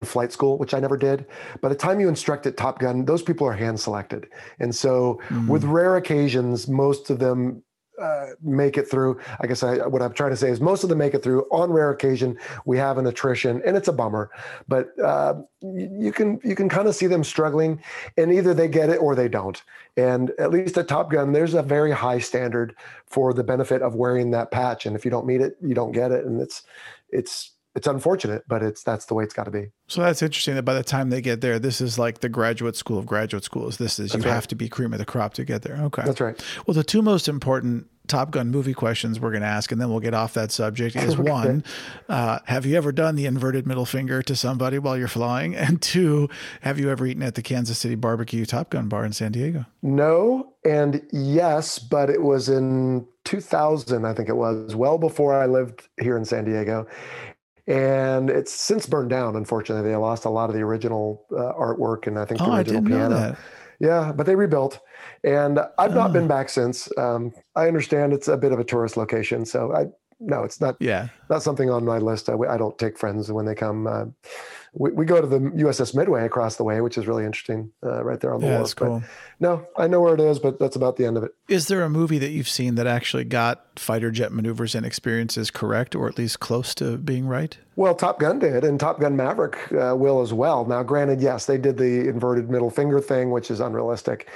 flight school, which I never did. By the time you instruct at Top Gun, those people are hand selected. And so, mm. with rare occasions, most of them uh, make it through. I guess I, what I'm trying to say is most of them make it through. On rare occasion, we have an attrition, and it's a bummer. But uh, you can you can kind of see them struggling, and either they get it or they don't. And at least at Top Gun, there's a very high standard for the benefit of wearing that patch. And if you don't meet it, you don't get it, and it's it's it's unfortunate, but it's that's the way it's got to be.
So that's interesting that by the time they get there, this is like the graduate school of graduate schools. This is that's you right. have to be cream of the crop to get there. Okay,
that's right.
Well, the two most important Top Gun movie questions we're going to ask, and then we'll get off that subject. Is okay. one, uh, have you ever done the inverted middle finger to somebody while you're flying? And two, have you ever eaten at the Kansas City Barbecue Top Gun Bar in San Diego?
No, and yes, but it was in 2000, I think it was, well before I lived here in San Diego and it's since burned down. Unfortunately, they lost a lot of the original uh, artwork and I think the oh, original piano. Yeah, but they rebuilt, and I've not oh. been back since. Um, I understand it's a bit of a tourist location, so I no, it's not.
Yeah,
not something on my list. I, I don't take friends when they come. Uh, we, we go to the USS Midway across the way, which is really interesting, uh, right there on the
yeah,
wharf.
That's cool.
But no, I know where it is, but that's about the end of it.
Is there a movie that you've seen that actually got fighter jet maneuvers and experiences correct, or at least close to being right?
Well, Top Gun did, and Top Gun Maverick uh, will as well. Now, granted, yes, they did the inverted middle finger thing, which is unrealistic,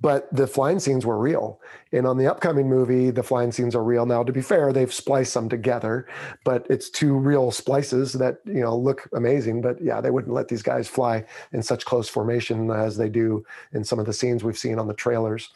but the flying scenes were real. And on the upcoming movie, the flying scenes are real. Now, to be fair, they've spliced them together, but it's two real splices that you know look amazing. But yeah, they wouldn't let these guys fly in such close formation as they do in some of the scenes we've seen on the trailers.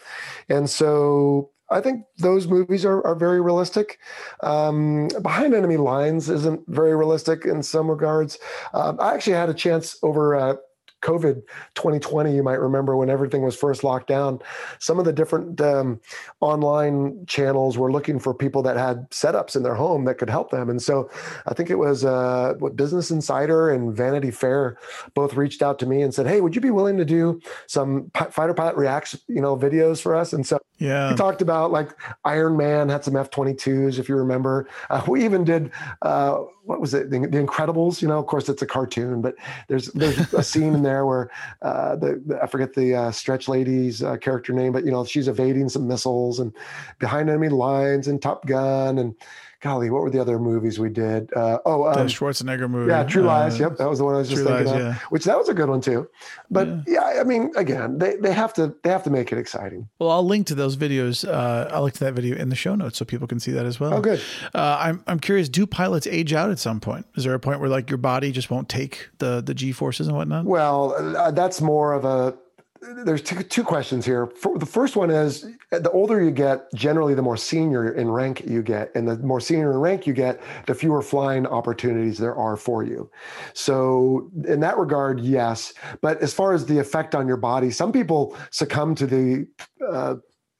And so I think those movies are, are very realistic. Um, Behind Enemy Lines isn't very realistic in some regards. Um, I actually had a chance over at COVID 2020, you might remember when everything was first locked down, some of the different um, online channels were looking for people that had setups in their home that could help them. And so I think it was uh, what Business Insider and Vanity Fair both reached out to me and said, Hey, would you be willing to do some fighter pilot reacts, you know, videos for us? And so
yeah.
we talked about like Iron Man had some F 22s, if you remember. Uh, we even did, uh, what was it? The, the, Incredibles, you know, of course it's a cartoon, but there's, there's a scene in there where uh, the, the, I forget the uh, stretch lady's uh, character name, but you know she's evading some missiles and behind enemy lines and Top Gun and golly, what were the other movies we did? Uh, oh,
um, the Schwarzenegger movie.
Yeah, True Lies. Uh, yep, that was the one I was just thinking Lies, of. Yeah. Which that was a good one too. But yeah. yeah. I mean, again, they, they have to they have to make it exciting.
Well, I'll link to those videos. Uh, I'll link to that video in the show notes so people can see that as well.
Oh, good.
Uh, I'm I'm curious. Do pilots age out at some point? Is there a point where like your body just won't take the the G forces and whatnot?
Well, uh, that's more of a there's two, two questions here. For, the first one is the older you get, generally the more senior in rank you get. And the more senior in rank you get, the fewer flying opportunities there are for you. So, in that regard, yes. But as far as the effect on your body, some people succumb to the uh,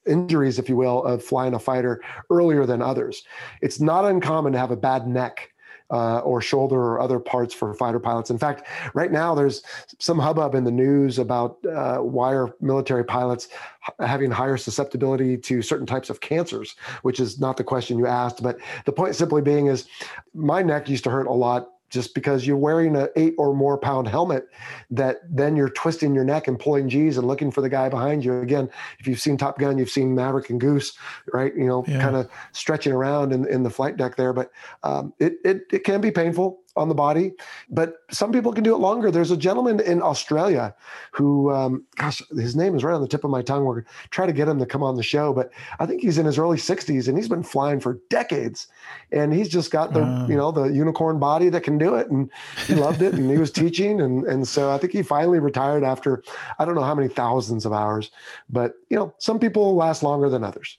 injuries, if you will, of flying a fighter earlier than others. It's not uncommon to have a bad neck uh, or shoulder or other parts for fighter pilots. In fact, right now there's some hubbub in the news about uh, why are military pilots having higher susceptibility to certain types of cancers, which is not the question you asked. But the point simply being is my neck used to hurt a lot just because you're wearing an eight or more pound helmet that then you're twisting your neck and pulling G's and looking for the guy behind you. Again, if you've seen Top Gun, you've seen Maverick and Goose, right? You know, yeah. kind of stretching around in, in the flight deck there, but um, it, it, it can be painful on the body, but some people can do it longer. There's a gentleman in Australia who, um, gosh, his name is right on the tip of my tongue. We're trying to get him to come on the show, but I think he's in his early 60s and he's been flying for decades. And he's just got the, uh, you know, the unicorn body that can do it. And he loved it and he was teaching. And, and so I think he finally retired after, I don't know how many thousands of hours, but, you know, some people last longer than others.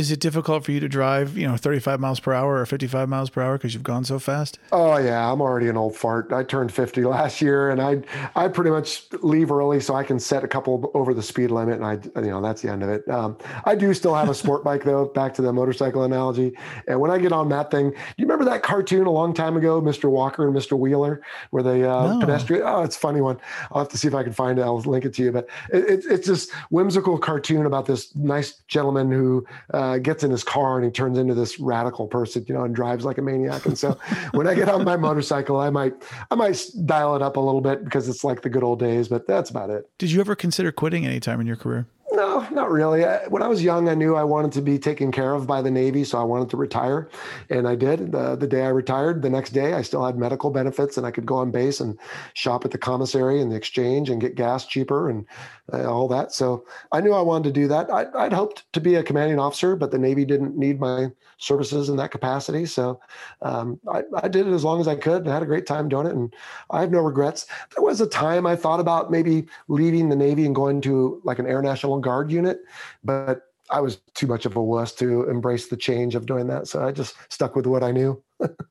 Is it difficult for you to drive, you know, 35 miles per hour or 55 miles per hour because you've gone so fast?
Oh yeah, I'm already an old fart. I turned 50 last year, and I I pretty much leave early so I can set a couple over the speed limit, and I you know that's the end of it. Um, I do still have a sport bike though. Back to the motorcycle analogy, and when I get on that thing, do you remember that cartoon a long time ago, Mr. Walker and Mr. Wheeler, where they uh, no. pedestrian? Oh, it's a funny one. I'll have to see if I can find it. I'll link it to you. But it, it, it's this whimsical cartoon about this nice gentleman who. Uh, gets in his car and he turns into this radical person, you know, and drives like a maniac. And so when I get on my motorcycle, I might I might dial it up a little bit because it's like the good old days, but that's about it.
Did you ever consider quitting any time in your career?
No, not really. When I was young, I knew I wanted to be taken care of by the Navy, so I wanted to retire, and I did. The, the day I retired, the next day, I still had medical benefits, and I could go on base and shop at the commissary and the exchange and get gas cheaper and all that. So I knew I wanted to do that. I, I'd hoped to be a commanding officer, but the Navy didn't need my services in that capacity. So um, I, I, did it as long as I could and had a great time doing it. And I have no regrets. There was a time I thought about maybe leaving the Navy and going to like an Air National Guard unit, but I was too much of a wuss to embrace the change of doing that. So I just stuck with what I knew.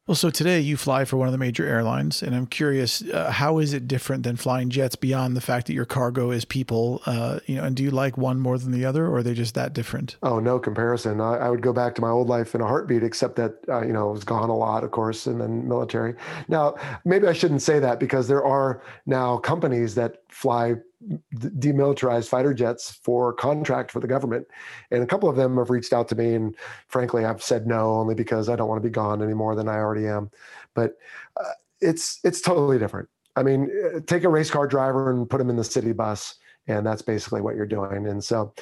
Well, so today you fly for one of the major airlines, and I'm curious, uh, how is it different than flying jets beyond the fact that your cargo is people? Uh, you know, and do you like one more than the other, or are they just that different?
Oh, no comparison. I, I would go back to my old life in a heartbeat, except that uh, you know I was gone a lot, of course, and then military. Now, maybe I shouldn't say that because there are now companies that fly demilitarized fighter jets for contract for the government. And a couple of them have reached out to me. And frankly, I've said no only because I don't want to be gone any more than I already am. But uh, it's, it's totally different. I mean, uh, take a race car driver and put him in the city bus. And that's basically what you're doing. And so,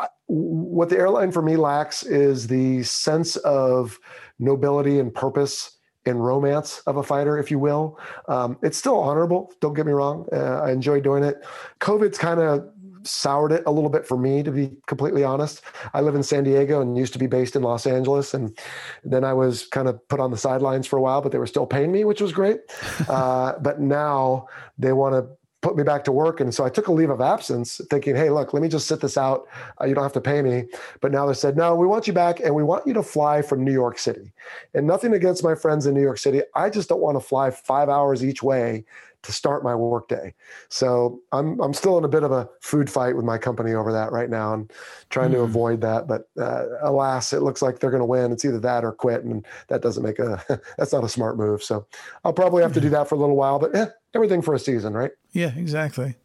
uh, what the airline for me lacks is the sense of nobility and purpose and romance of a fighter, if you will. Um, it's still honorable. Don't get me wrong. Uh, I enjoy doing it. COVID's kind of soured it a little bit for me, to be completely honest. I live in San Diego and used to be based in Los Angeles. And then I was kind of put on the sidelines for a while, but they were still paying me, which was great. Uh, but now they want to put me back to work. And so I took a leave of absence thinking, hey, look, let me just sit this out. Uh, you don't have to pay me. But now they said, no, we want you back and we want you to fly from New York City. And nothing against my friends in New York City. I just don't want to fly five hours each way to start my workday. So I'm I'm still in a bit of a food fight with my company over that right now and trying mm. to avoid that. But uh, alas, it looks like they're going to win. It's either that or quit, and that doesn't make a that's not a smart move. So I'll probably have to do that for a little while. But yeah, everything for a season, right?
Yeah, exactly.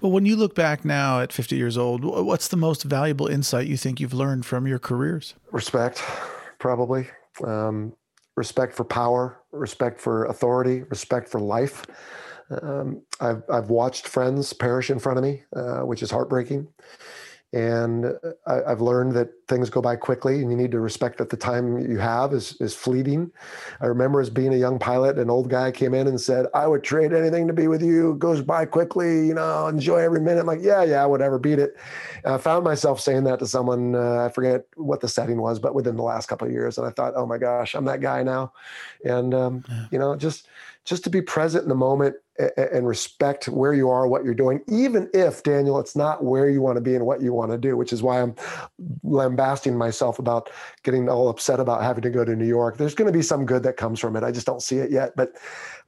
Well, when you look back now at 50 years old, what's the most valuable insight you think you've learned from your careers?
Respect, probably. Um, respect for power, respect for authority, respect for life. Um, I've, I've watched friends perish in front of me, uh, which is heartbreaking. And I, have learned that things go by quickly, and you need to respect that the time you have is is fleeting. I remember as being a young pilot, an old guy came in and said, "I would trade anything to be with you. It goes by quickly, you know. Enjoy every minute." I'm like, "Yeah, yeah, whatever, beat it." And I found myself saying that to someone. Uh, I forget what the setting was, but within the last couple of years, and I thought, "Oh my gosh, I'm that guy now," and um, yeah. you know, just just to be present in the moment and respect where you are, what you're doing, even if Daniel, it's not where you want to be and what you want to do, which is why I'm lambasting myself about getting all upset about having to go to New York. There's going to be some good that comes from it. I just don't see it yet. But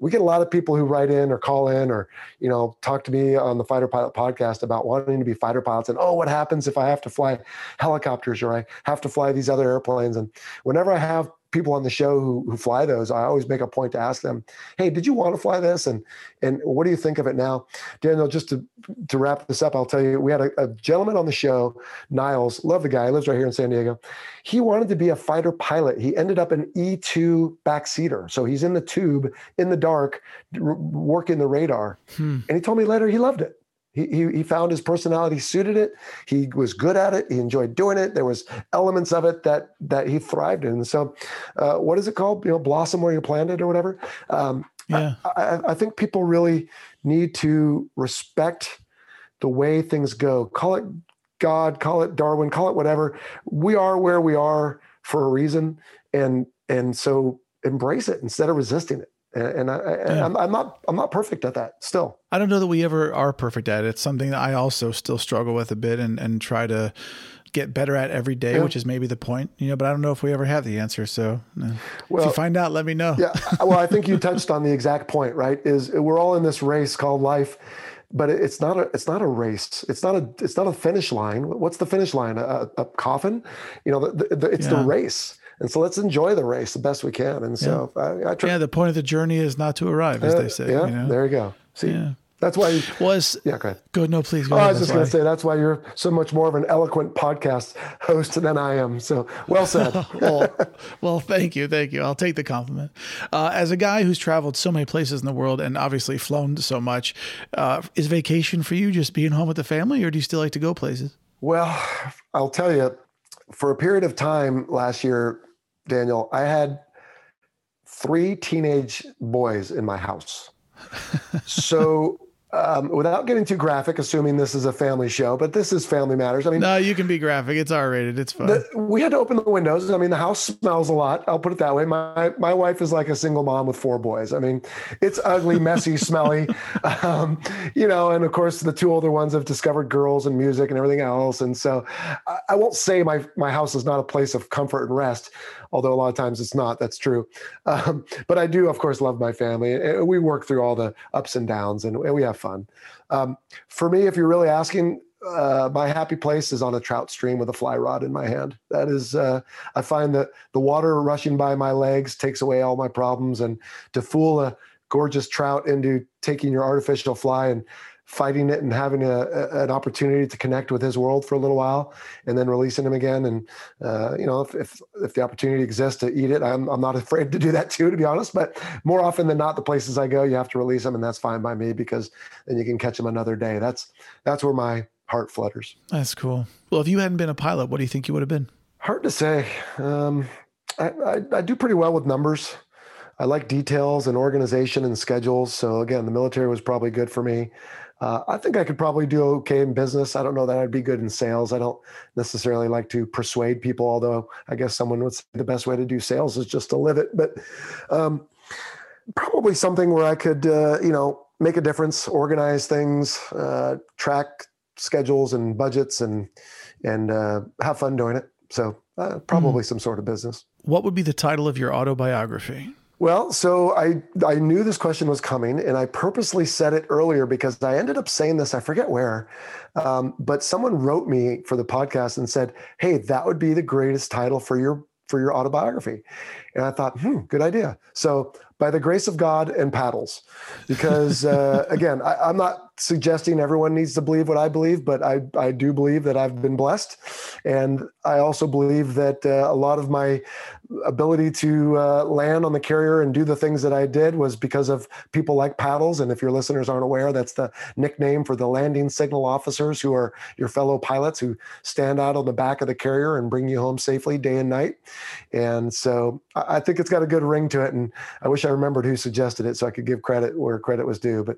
we get a lot of people who write in or call in or, you know, talk to me on the Fighter Pilot podcast about wanting to be fighter pilots and, oh, what happens if I have to fly helicopters or I have to fly these other airplanes? And whenever I have people on the show who, who fly those, I always make a point to ask them, "Hey, did you want to fly this? And and what do you think of it now?" Daniel, just to to wrap this up, I'll tell you, we had a, a gentleman on the show, Niles, love the guy, he lives right here in San Diego. He wanted to be a fighter pilot. He ended up an E two backseater, so he's in the tube in the dark, working the radar. Hmm. And he told me later he loved it. He, he, he found his personality suited it. He was good at it. He enjoyed doing it. There was elements of it that that he thrived in. so, uh, what is it called? You know, blossom where you planted or whatever. Um, yeah. I, I, I think people really need to respect the way things go. Call it God, call it Darwin, call it whatever. We are where we are for a reason, and and so embrace it instead of resisting it and I, yeah. I'm, I'm, not I'm not perfect at that still.
I don't know that we ever are perfect at it. It's something that I also still struggle with a bit and and try to get better at every day, yeah. which is maybe the point, you know. But I don't know if we ever have the answer. So, well, if you find out, let me know.
yeah, well, I think you touched on the exact point. Right? Is we're all in this race called life, but it's not a it's not a race. It's not a it's not a finish line. What's the finish line? A, a coffin? You know, the, the, it's yeah. the race and so let's enjoy the race the best we can. And so
yeah. I, I try. Yeah, the point of the journey is not to arrive, as uh, they say.
Yeah,
you know?
there you go. See, yeah. That's why
was
yeah. Go ahead.
Good. No, please. Go
oh. I was just going to say that's why you're so much more of an eloquent podcast host than I am. So well said.
well, well, thank you, thank you. I'll take the compliment. Uh, as a guy who's traveled so many places in the world and obviously flown so much, uh, is vacation for you just being home with the family, or do you still like to go places?
Well, I'll tell you, for a period of time last year, Daniel, I had three teenage boys in my house. so um, without getting too graphic, assuming this is a family show, but this is Family Matters. I mean,
no, you can be graphic. It's R rated. It's fine.
We had to open the windows. I mean, the house smells a lot. I'll put it that way. My my wife is like a single mom with four boys. I mean, it's ugly, messy, smelly. Um, you know, and of course, the two older ones have discovered girls and music and everything else. And so, I, I won't say my my house is not a place of comfort and rest, although a lot of times it's not. That's true. Um, but I do, of course, love my family. We work through all the ups and downs, and we have fun. Um, for me, if you're really asking, uh, my happy place is on a trout stream with a fly rod in my hand. That is, uh, I find that the water rushing by my legs takes away all my problems, and to fool a gorgeous trout into taking your artificial fly and fighting it and having a, a, an opportunity to connect with his world for a little while and then releasing him again. And uh, you know if, if, if the opportunity exists to eat it I'm, I'm not afraid to do that too to be honest. But more often than not the places i go you have to release them and that's fine by me because then you can catch them another day. That's that's where my heart flutters.
That's cool. Well if you hadn't been a pilot what do you think you would have been?
Hard to say. Um, I, I, I do pretty well with numbers. I like details and organization and schedules. So again, the military was probably good for me. Uh, I think I could probably do okay in business. I don't know that I'd be good in sales. I don't necessarily like to persuade people, although I guess someone would say the best way to do sales is just to live it. But um, probably something where I could, uh, you know, make a difference, organize things, uh, track schedules and budgets, and and uh, have fun doing it. So uh, probably mm. some sort of business.
What would be the title of your autobiography?
Well, so I I knew this question was coming, and I purposely said it earlier because I ended up saying this. I forget where, um, but someone wrote me for the podcast and said, "Hey, that would be the greatest title for your for your autobiography," and I thought, "Hmm, good idea." So by the grace of God and paddles. Because uh, again, I, am not suggesting everyone needs to believe what I believe, but I, I do believe that I've been blessed. And I also believe that uh, a lot of my ability to uh, land on the carrier and do the things that I did was because of people like paddles. And if your listeners aren't aware, that's the nickname for the landing signal officers who are your fellow pilots who stand out on the back of the carrier and bring you home safely day and night. And so I think it's got a good ring to it. And I wish I remembered who suggested it so I could give credit where credit was due, but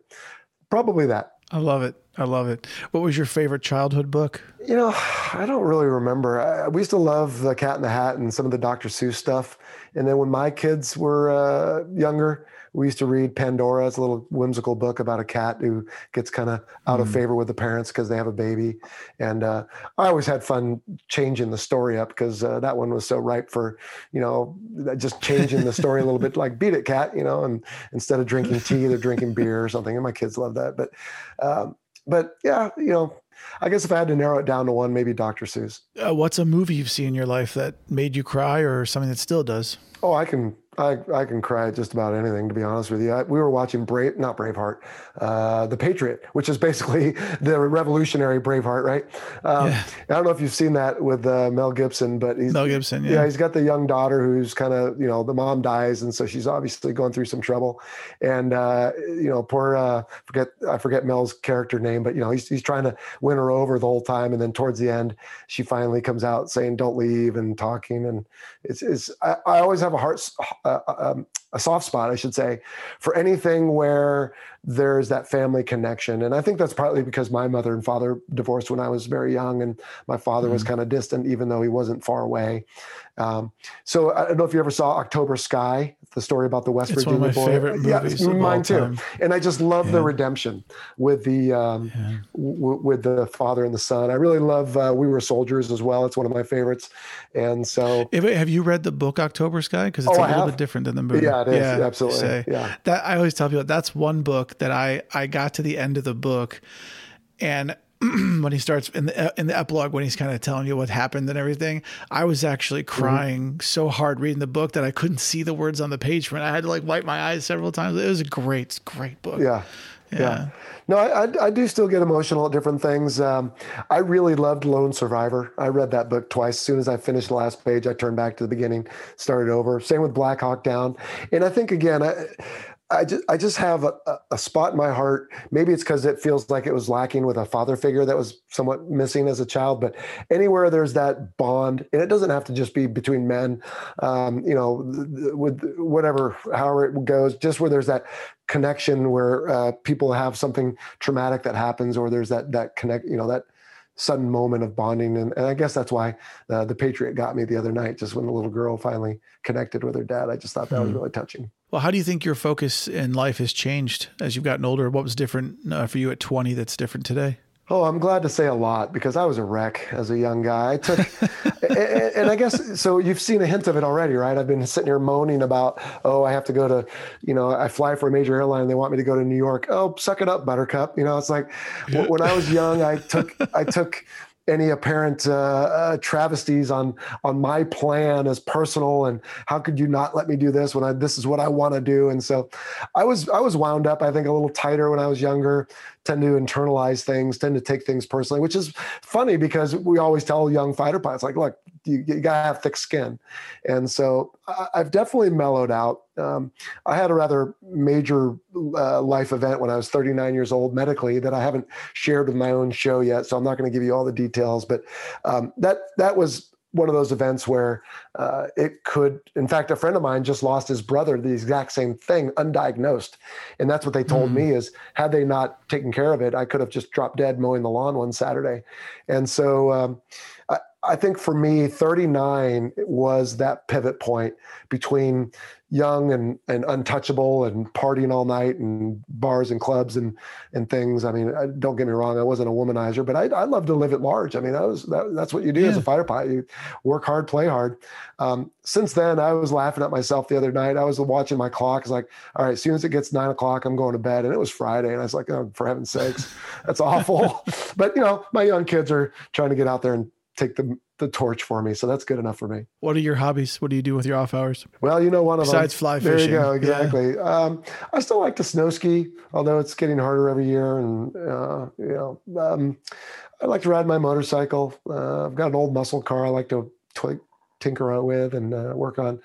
probably that.
I love it. I love it. What was your favorite childhood book?
You know, I don't really remember. I, we used to love the Cat in the Hat and some of the Dr. Seuss stuff. And then when my kids were uh, younger, we used to read Pandora. It's a little whimsical book about a cat who gets kind of out mm. of favor with the parents because they have a baby. And uh, I always had fun changing the story up because uh, that one was so ripe for, you know, just changing the story a little bit like Beat It Cat, you know, and instead of drinking tea, they're drinking beer or something. And my kids love that. But, um, but yeah, you know, I guess if I had to narrow it down to one, maybe Dr. Seuss.
Uh, what's a movie you've seen in your life that made you cry or something that still does?
Oh, I can I, I can cry at just about anything, to be honest with you. I, we were watching Brave, not Braveheart, uh, The Patriot, which is basically the revolutionary Braveheart, right? Um, yeah. I don't know if you've seen that with uh, Mel Gibson, but he's,
Mel Gibson, yeah.
yeah, he's got the young daughter who's kind of, you know, the mom dies, and so she's obviously going through some trouble, and uh, you know, poor uh, forget I forget Mel's character name, but you know, he's he's trying to win her over the whole time, and then towards the end, she finally comes out saying, "Don't leave," and talking, and it's it's I, I always have a heart uh, um, a soft spot, I should say, for anything where there's that family connection. And I think that's partly because my mother and father divorced when I was very young, and my father mm-hmm. was kind of distant, even though he wasn't far away. Um, so I don't know if you ever saw October Sky, the story about the West
it's
Virginia
one of my
boy.
Favorite movies yeah,
mine too.
Time.
And I just love yeah. the redemption with the um, yeah. w- with the father and the son. I really love uh, We Were Soldiers as well. It's one of my favorites. And so,
have you read the book October Sky? Because it's oh, a little bit different than the movie.
Yeah, it is yeah, absolutely. Say. Yeah,
that I always tell people that's one book that I I got to the end of the book and when he starts in the in the epilogue when he's kind of telling you what happened and everything, I was actually mm-hmm. crying mm-hmm. so hard reading the book that I couldn't see the words on the page it. I had to like wipe my eyes several times. It was a great, great book.
Yeah. Yeah. No, I, I, I, do still get emotional at different things. Um, I really loved Lone Survivor. I read that book twice. As soon as I finished the last page, I turned back to the beginning, started over. Same with Black Hawk Down. And I think, again, I, I just I just have a, a spot in my heart. Maybe it's because it feels like it was lacking with a father figure that was somewhat missing as a child. But anywhere there's that bond, and it doesn't have to just be between men, um, you know, with whatever however it goes. Just where there's that connection, where uh, people have something traumatic that happens, or there's that that connect, you know, that sudden moment of bonding. And, and I guess that's why uh, the Patriot got me the other night, just when the little girl finally connected with her dad. I just thought that mm. was hmm. really touching.
Well, how do you think your focus in life has changed as you've gotten older? What was different uh, for you at 20 that's different today?
Oh, I'm glad to say a lot because I was a wreck as a young guy. I took, and, and, I guess so. You've seen a hint of it already, right? I've been sitting here moaning about, oh, I have to go to, you know, I fly for a major airline. And they want me to go to New York. Oh, suck it up, Buttercup. You know, it's like yeah. when I was young, I took, I took any apparent uh, uh, travesties on on my plan as personal and how could you not let me do this when I this is what I want to do? And so I was I was wound up I think a little tighter when I was younger tend to internalize things, tend to take things personally, which is funny because we always tell young fighter pilots, like, look, you, you got to have thick skin. And so I, have definitely mellowed out. Um, I had a rather major uh, life event when I was 39 years old medically that I haven't shared with my own show yet. So I'm not going to give you all the details, but um, that, that was one of those events where uh, it could in fact a friend of mine just lost his brother the exact same thing undiagnosed and that's what they told mm. me is had they not taken care of it i could have just dropped dead mowing the lawn one saturday and so um, I, I think for me, 39 was that pivot point between young and, and untouchable and partying all night and bars and clubs and, and things. I mean, don't get me wrong. I wasn't a womanizer, but I, I love to live at large. I mean, that was, that, that's what you do yeah. as a fighter pilot. You work hard, play hard. Um, since then, I was laughing at myself the other night. I was watching my clock. It's like, all right, as soon as it gets nine o'clock, I'm going to bed. And it was Friday. And I was like, oh, for heaven's sakes, that's awful. but, you know, my young kids are trying to get out there and take the the torch for me. So that's good enough for me.
What are your hobbies? What do you do with your off hours?
Well, you know, one
of them.
besides
them. fly fishing.
There you go. Exactly. Yeah. Um, I still like to snow ski, although it's getting harder every year. And uh, you know, um, I like to ride my motorcycle. Uh, I've got an old muscle car. I like to tinker out with and uh, work on.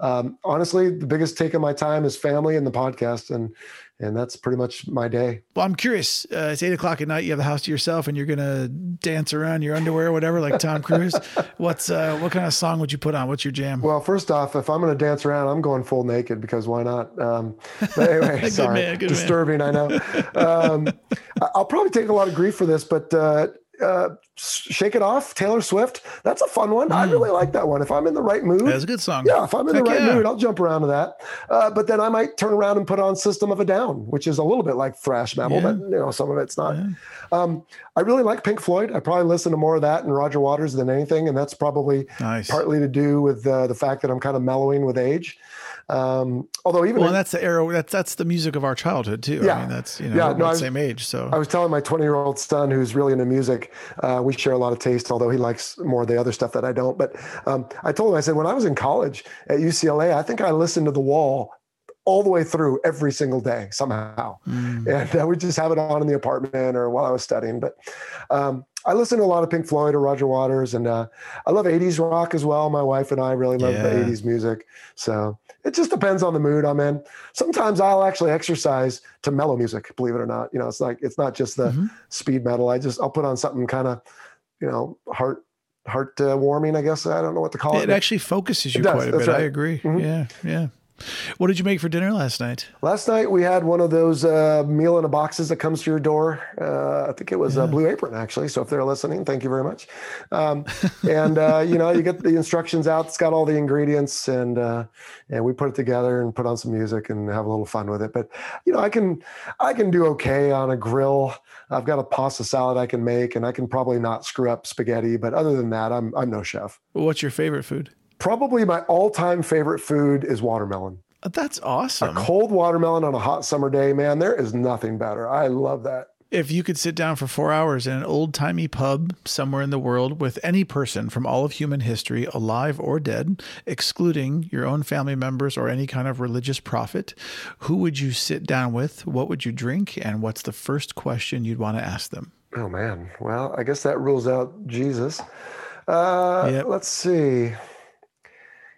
Um, honestly, the biggest take of my time is family and the podcast, and and that's pretty much my day.
Well, I'm curious. Uh, it's eight o'clock at night. You have the house to yourself, and you're gonna dance around your underwear or whatever, like Tom Cruise. What's uh, what kind of song would you put on? What's your jam?
Well, first off, if I'm gonna dance around, I'm going full naked because why not? Um, but anyway, sorry, man, disturbing. I know. Um, I'll probably take a lot of grief for this, but uh, uh, Shake It Off, Taylor Swift. That's a fun one. Mm. I hmm. really like that one. If I'm in the right mood,
that's a good song.
Yeah, if I'm in Heck the right yeah. mood, I'll jump around to that. Uh, but then I might turn around and put on System of a Down, which is a little bit like thrash metal, yeah. but you know, some of it's not. Yeah. Um, I really like Pink Floyd. I probably listen to more of that and Roger Waters than anything, and that's probably nice. partly to do with uh, the fact that I'm kind of mellowing with age. Um, although even
well, that's the era that's that's the music of our childhood too. Yeah, I mean, that's you know yeah, no, the same age. So
I was telling my 20 year old son who's really into music. Uh, we share a lot of taste, although he likes more of the other stuff that I don't. But um, I told him I said when I was in college at UCLA, I think I listened to The Wall all the way through every single day somehow. Mm. And I would just have it on in the apartment or while I was studying. But um, I listen to a lot of Pink Floyd or Roger Waters, and uh, I love 80s rock as well. My wife and I really love yeah. the 80s music. So it just depends on the mood I'm in. Sometimes I'll actually exercise to mellow music, believe it or not. You know, it's like, it's not just the mm-hmm. speed metal. I just, I'll put on something kind of, you know, heart, heart uh, warming, I guess. I don't know what to call it.
It actually focuses you quite a bit. Right. I agree. Mm-hmm. Yeah. Yeah. What did you make for dinner last night?
Last night we had one of those uh, meal in a boxes that comes to your door. Uh, I think it was yeah. a Blue Apron actually. So if they're listening, thank you very much. Um, and uh, you know, you get the instructions out. It's got all the ingredients, and uh, and we put it together and put on some music and have a little fun with it. But you know, I can I can do okay on a grill. I've got a pasta salad I can make, and I can probably not screw up spaghetti. But other than that, I'm I'm no chef.
What's your favorite food?
Probably my all-time favorite food is watermelon.
Uh, that's awesome.
A cold watermelon on a hot summer day, man, there is nothing better. I love that.
If you could sit down for four hours in an old timey pub somewhere in the world with any person from all of human history, alive or dead, excluding your own family members or any kind of religious prophet, who would you sit down with? What would you drink? And what's the first question you'd want to ask them?
Oh, man. Well, I guess that rules out Jesus. Uh, yep. Let's see.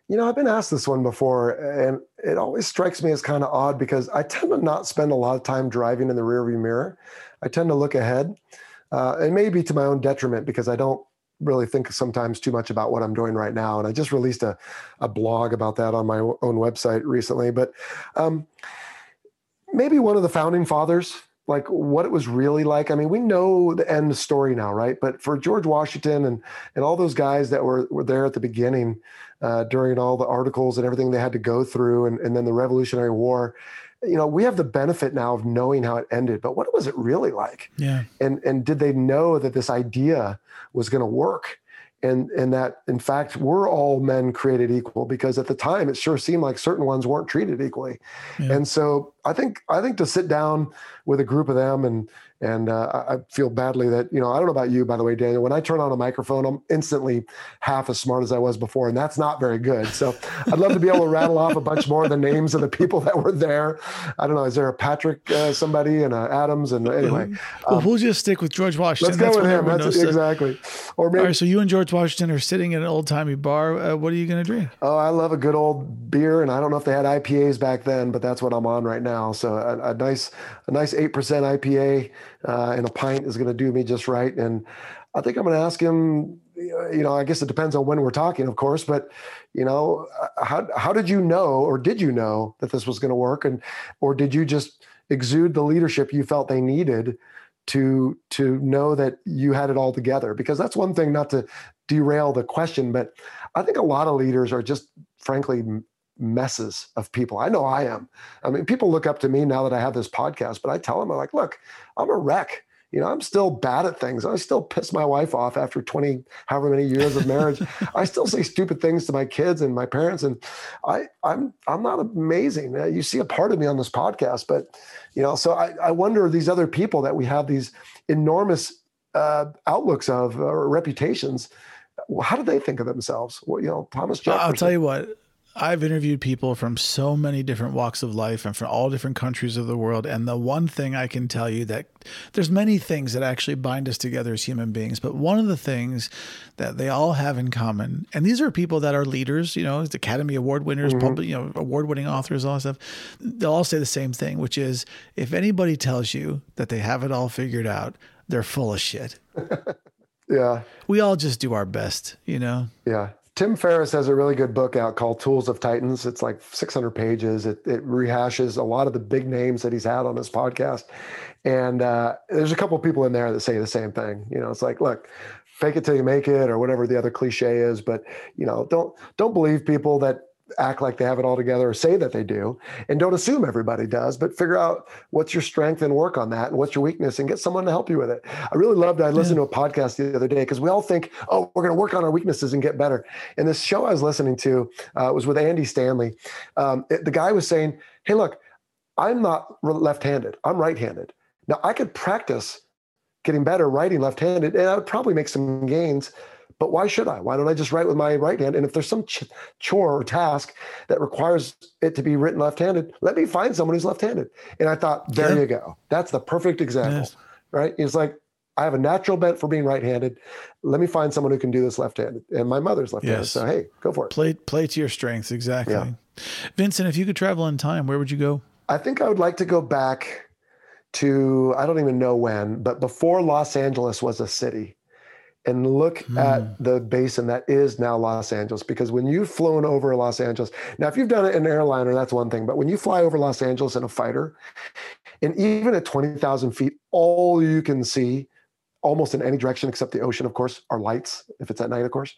You know, I've been asked this one before, and it always strikes me as kind of odd because I tend to not spend a lot of time driving in the rearview mirror. I tend to look ahead. Uh, it may be to my own detriment because I don't really think sometimes too much about what I'm doing right now. And I just released a, a blog about that on my own website recently. But um, maybe one of the founding fathers, like what it was really like. I mean, we know the end story now, right? But for George Washington and and all those guys that were were there at the beginning, uh, during all the articles and everything they had to go through, and, and then the Revolutionary War. You know, we have the benefit now of knowing how it ended, but what was it really like?
Yeah.
And and did they know that this idea was going to work? and and that in fact we're all men created equal because at the time it sure seemed like certain ones weren't treated equally yeah. and so i think i think to sit down with a group of them and and uh, I feel badly that, you know, I don't know about you, by the way, Daniel, when I turn on a microphone, I'm instantly half as smart as I was before. And that's not very good. So I'd love to be able to rattle off a bunch more of the names of the people that were there. I don't know. Is there a Patrick uh, somebody and a Adams? And anyway. Um,
well, we'll just stick with George Washington.
Let's go that's with him. That's exactly.
Or maybe, All right. So you and George Washington are sitting in an old timey bar. Uh, what are you going to drink?
Oh, I love a good old beer. And I don't know if they had IPAs back then, but that's what I'm on right now. So a, a nice, a nice 8% IPA uh, and a pint is going to do me just right. And I think I'm going to ask him. You know, I guess it depends on when we're talking, of course. But you know, uh, how how did you know, or did you know that this was going to work, and or did you just exude the leadership you felt they needed to to know that you had it all together because that's one thing not to derail the question but i think a lot of leaders are just frankly messes of people. I know i am. I mean people look up to me now that i have this podcast but i tell them i'm like look i'm a wreck. You know i'm still bad at things. I still piss my wife off after 20 however many years of marriage. I still say stupid things to my kids and my parents and i i'm i'm not amazing. You see a part of me on this podcast but you know so i, I wonder these other people that we have these enormous uh, outlooks of or reputations how do they think of themselves? Well you know thomas jefferson.
i'll tell you what I've interviewed people from so many different walks of life and from all different countries of the world. And the one thing I can tell you that there's many things that actually bind us together as human beings, but one of the things that they all have in common, and these are people that are leaders, you know, Academy Award winners, mm-hmm. public, you know, award winning authors, all that stuff. They'll all say the same thing, which is if anybody tells you that they have it all figured out, they're full of shit.
yeah.
We all just do our best, you know?
Yeah. Tim Ferriss has a really good book out called Tools of Titans. It's like 600 pages. It, it rehashes a lot of the big names that he's had on his podcast. And uh, there's a couple of people in there that say the same thing. You know, it's like, look, fake it till you make it, or whatever the other cliche is. But you know, don't don't believe people that act like they have it all together or say that they do and don't assume everybody does but figure out what's your strength and work on that and what's your weakness and get someone to help you with it. I really loved i listened yeah. to a podcast the other day because we all think oh we're going to work on our weaknesses and get better. And this show i was listening to uh, was with andy stanley. Um, it, the guy was saying hey look i'm not left-handed. I'm right-handed. Now i could practice getting better writing left-handed and i would probably make some gains but why should I? Why don't I just write with my right hand? And if there's some ch- chore or task that requires it to be written left-handed, let me find someone who's left-handed. And I thought, there yeah. you go. That's the perfect example, yes. right? It's like I have a natural bent for being right-handed. Let me find someone who can do this left-handed. And my mother's left-handed, yes. so hey, go for it.
Play play to your strengths, exactly. Yeah. Vincent, if you could travel in time, where would you go?
I think I would like to go back to I don't even know when, but before Los Angeles was a city and look mm. at the basin that is now Los Angeles. Because when you've flown over Los Angeles, now if you've done it in an airliner, that's one thing. But when you fly over Los Angeles in a fighter, and even at 20,000 feet, all you can see, almost in any direction except the ocean, of course, are lights, if it's at night, of course.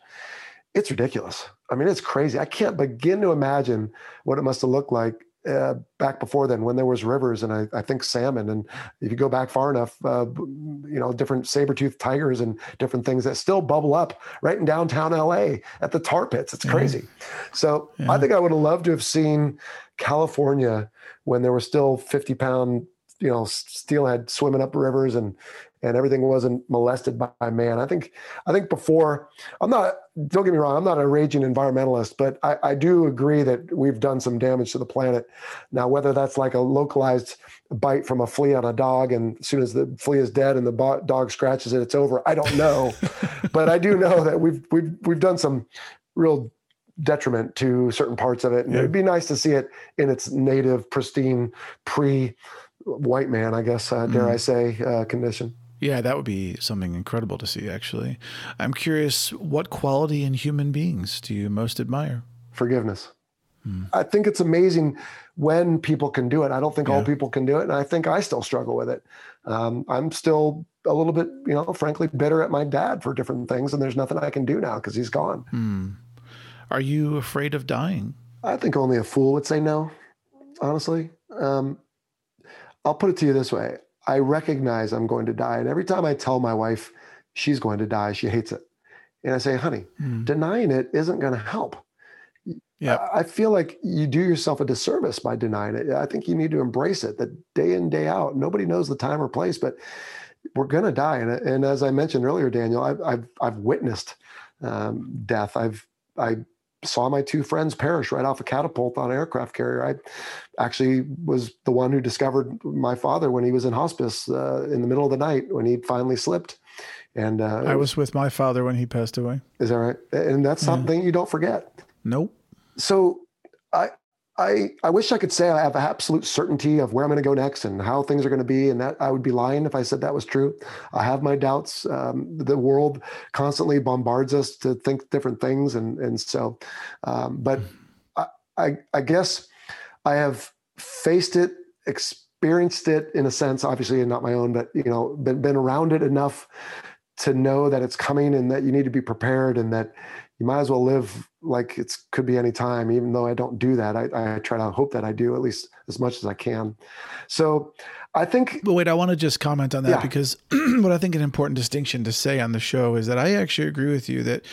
It's ridiculous. I mean, it's crazy. I can't begin to imagine what it must have looked like uh, back before then when there was rivers and I, I, think salmon and if you go back far enough uh, you know different saber-toothed tigers and different things that still bubble up right in downtown la at the tar pits it's crazy mm-hmm. so yeah. i think i would have loved to have seen california when there were still 50 pound you know steelhead swimming up rivers and and everything wasn't molested by man. I think I think before I'm not don't get me wrong, I'm not a raging environmentalist, but I, I do agree that we've done some damage to the planet. Now, whether that's like a localized bite from a flea on a dog, and as soon as the flea is dead and the dog scratches it, it's over. I don't know, but I do know that we've we've we've done some real detriment to certain parts of it, and yeah. it'd be nice to see it in its native, pristine, pre white man, I guess, uh, dare mm. I say, uh, condition.
Yeah, that would be something incredible to see, actually. I'm curious, what quality in human beings do you most admire?
Forgiveness. Hmm. I think it's amazing when people can do it. I don't think yeah. all people can do it. And I think I still struggle with it. Um, I'm still a little bit, you know, frankly, bitter at my dad for different things. And there's nothing I can do now because he's gone.
Hmm. Are you afraid of dying?
I think only a fool would say no, honestly. Um, I'll put it to you this way I recognize I'm going to die. And every time I tell my wife she's going to die, she hates it. And I say, honey, mm. denying it isn't going to help. Yeah. I feel like you do yourself a disservice by denying it. I think you need to embrace it that day in, day out. Nobody knows the time or place, but we're going to die. And, and as I mentioned earlier, Daniel, I've, I've, I've witnessed um, death. I've, I saw my two friends perish right off a catapult on an aircraft carrier. I actually was the one who discovered my father when he was in hospice uh, in the middle of the night when he finally slipped. And uh,
I was with my father when he passed away.
Is that right? And that's yeah. something you don't forget.
Nope.
So I, I, I wish I could say I have absolute certainty of where I'm going to go next and how things are going to be, and that I would be lying if I said that was true. I have my doubts. Um, the world constantly bombards us to think different things, and and so, um, but I, I, I guess I have faced it, experienced it in a sense, obviously, and not my own, but you know, been been around it enough to know that it's coming and that you need to be prepared and that you might as well live like it could be any time. Even though I don't do that, I, I try to hope that I do at least as much as I can. So I think.
But wait, I want to just comment on that yeah. because what I think an important distinction to say on the show is that I actually agree with you that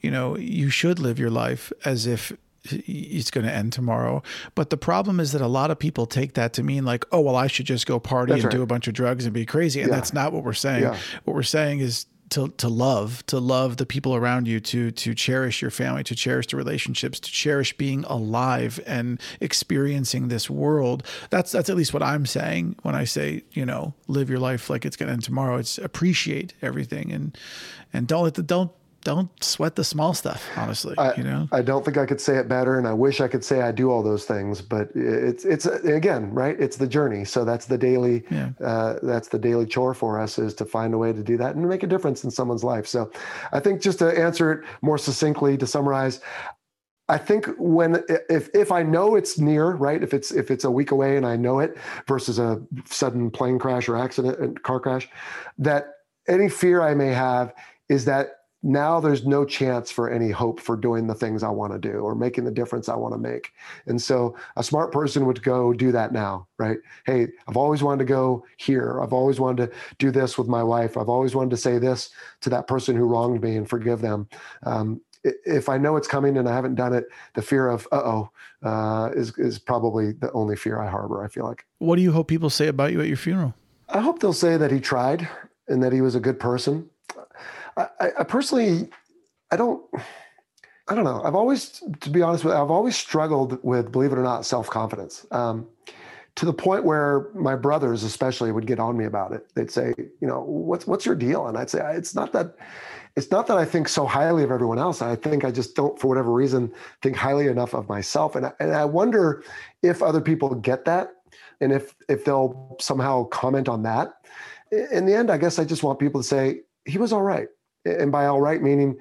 you know you should live your life as if it's going to end tomorrow. But the problem is that a lot of people take that to mean like, oh, well, I should just go party that's and right. do a bunch of drugs and be crazy. And yeah. that's not what we're saying. Yeah. What we're saying is to to love, to love the people around you, to to cherish your family, to cherish the relationships, to cherish being alive and experiencing this world. That's that's at least what I'm saying when I say, you know, live your life like it's going to end tomorrow. It's appreciate everything and and don't let the don't don't sweat the small stuff honestly
I,
you know
i don't think i could say it better and i wish i could say i do all those things but it's it's again right it's the journey so that's the daily yeah. uh, that's the daily chore for us is to find a way to do that and make a difference in someone's life so i think just to answer it more succinctly to summarize I think when if if I know it's near, right? If it's if it's a week away and I know it versus a sudden plane crash or accident and car crash, that any fear I may have is that now there's no chance for any hope for doing the things I want to do or making the difference I want to make. And so a smart person would go do that now, right? Hey, I've always wanted to go here. I've always wanted to do this with my wife. I've always wanted to say this to that person who wronged me and forgive them. Um, if I know it's coming and I haven't done it, the fear of uh-oh uh, is is probably the only fear I harbor. I feel like.
What do you hope people say about you at your funeral?
I hope they'll say that he tried and that he was a good person I, I personally, I don't. I don't know. I've always, to be honest with you, I've always struggled with, believe it or not, self confidence. Um, to the point where my brothers, especially, would get on me about it. They'd say, you know, what's what's your deal? And I'd say, it's not that, it's not that I think so highly of everyone else. I think I just don't, for whatever reason, think highly enough of myself. And I, and I wonder if other people get that, and if if they'll somehow comment on that. In the end, I guess I just want people to say he was all right and by all right meaning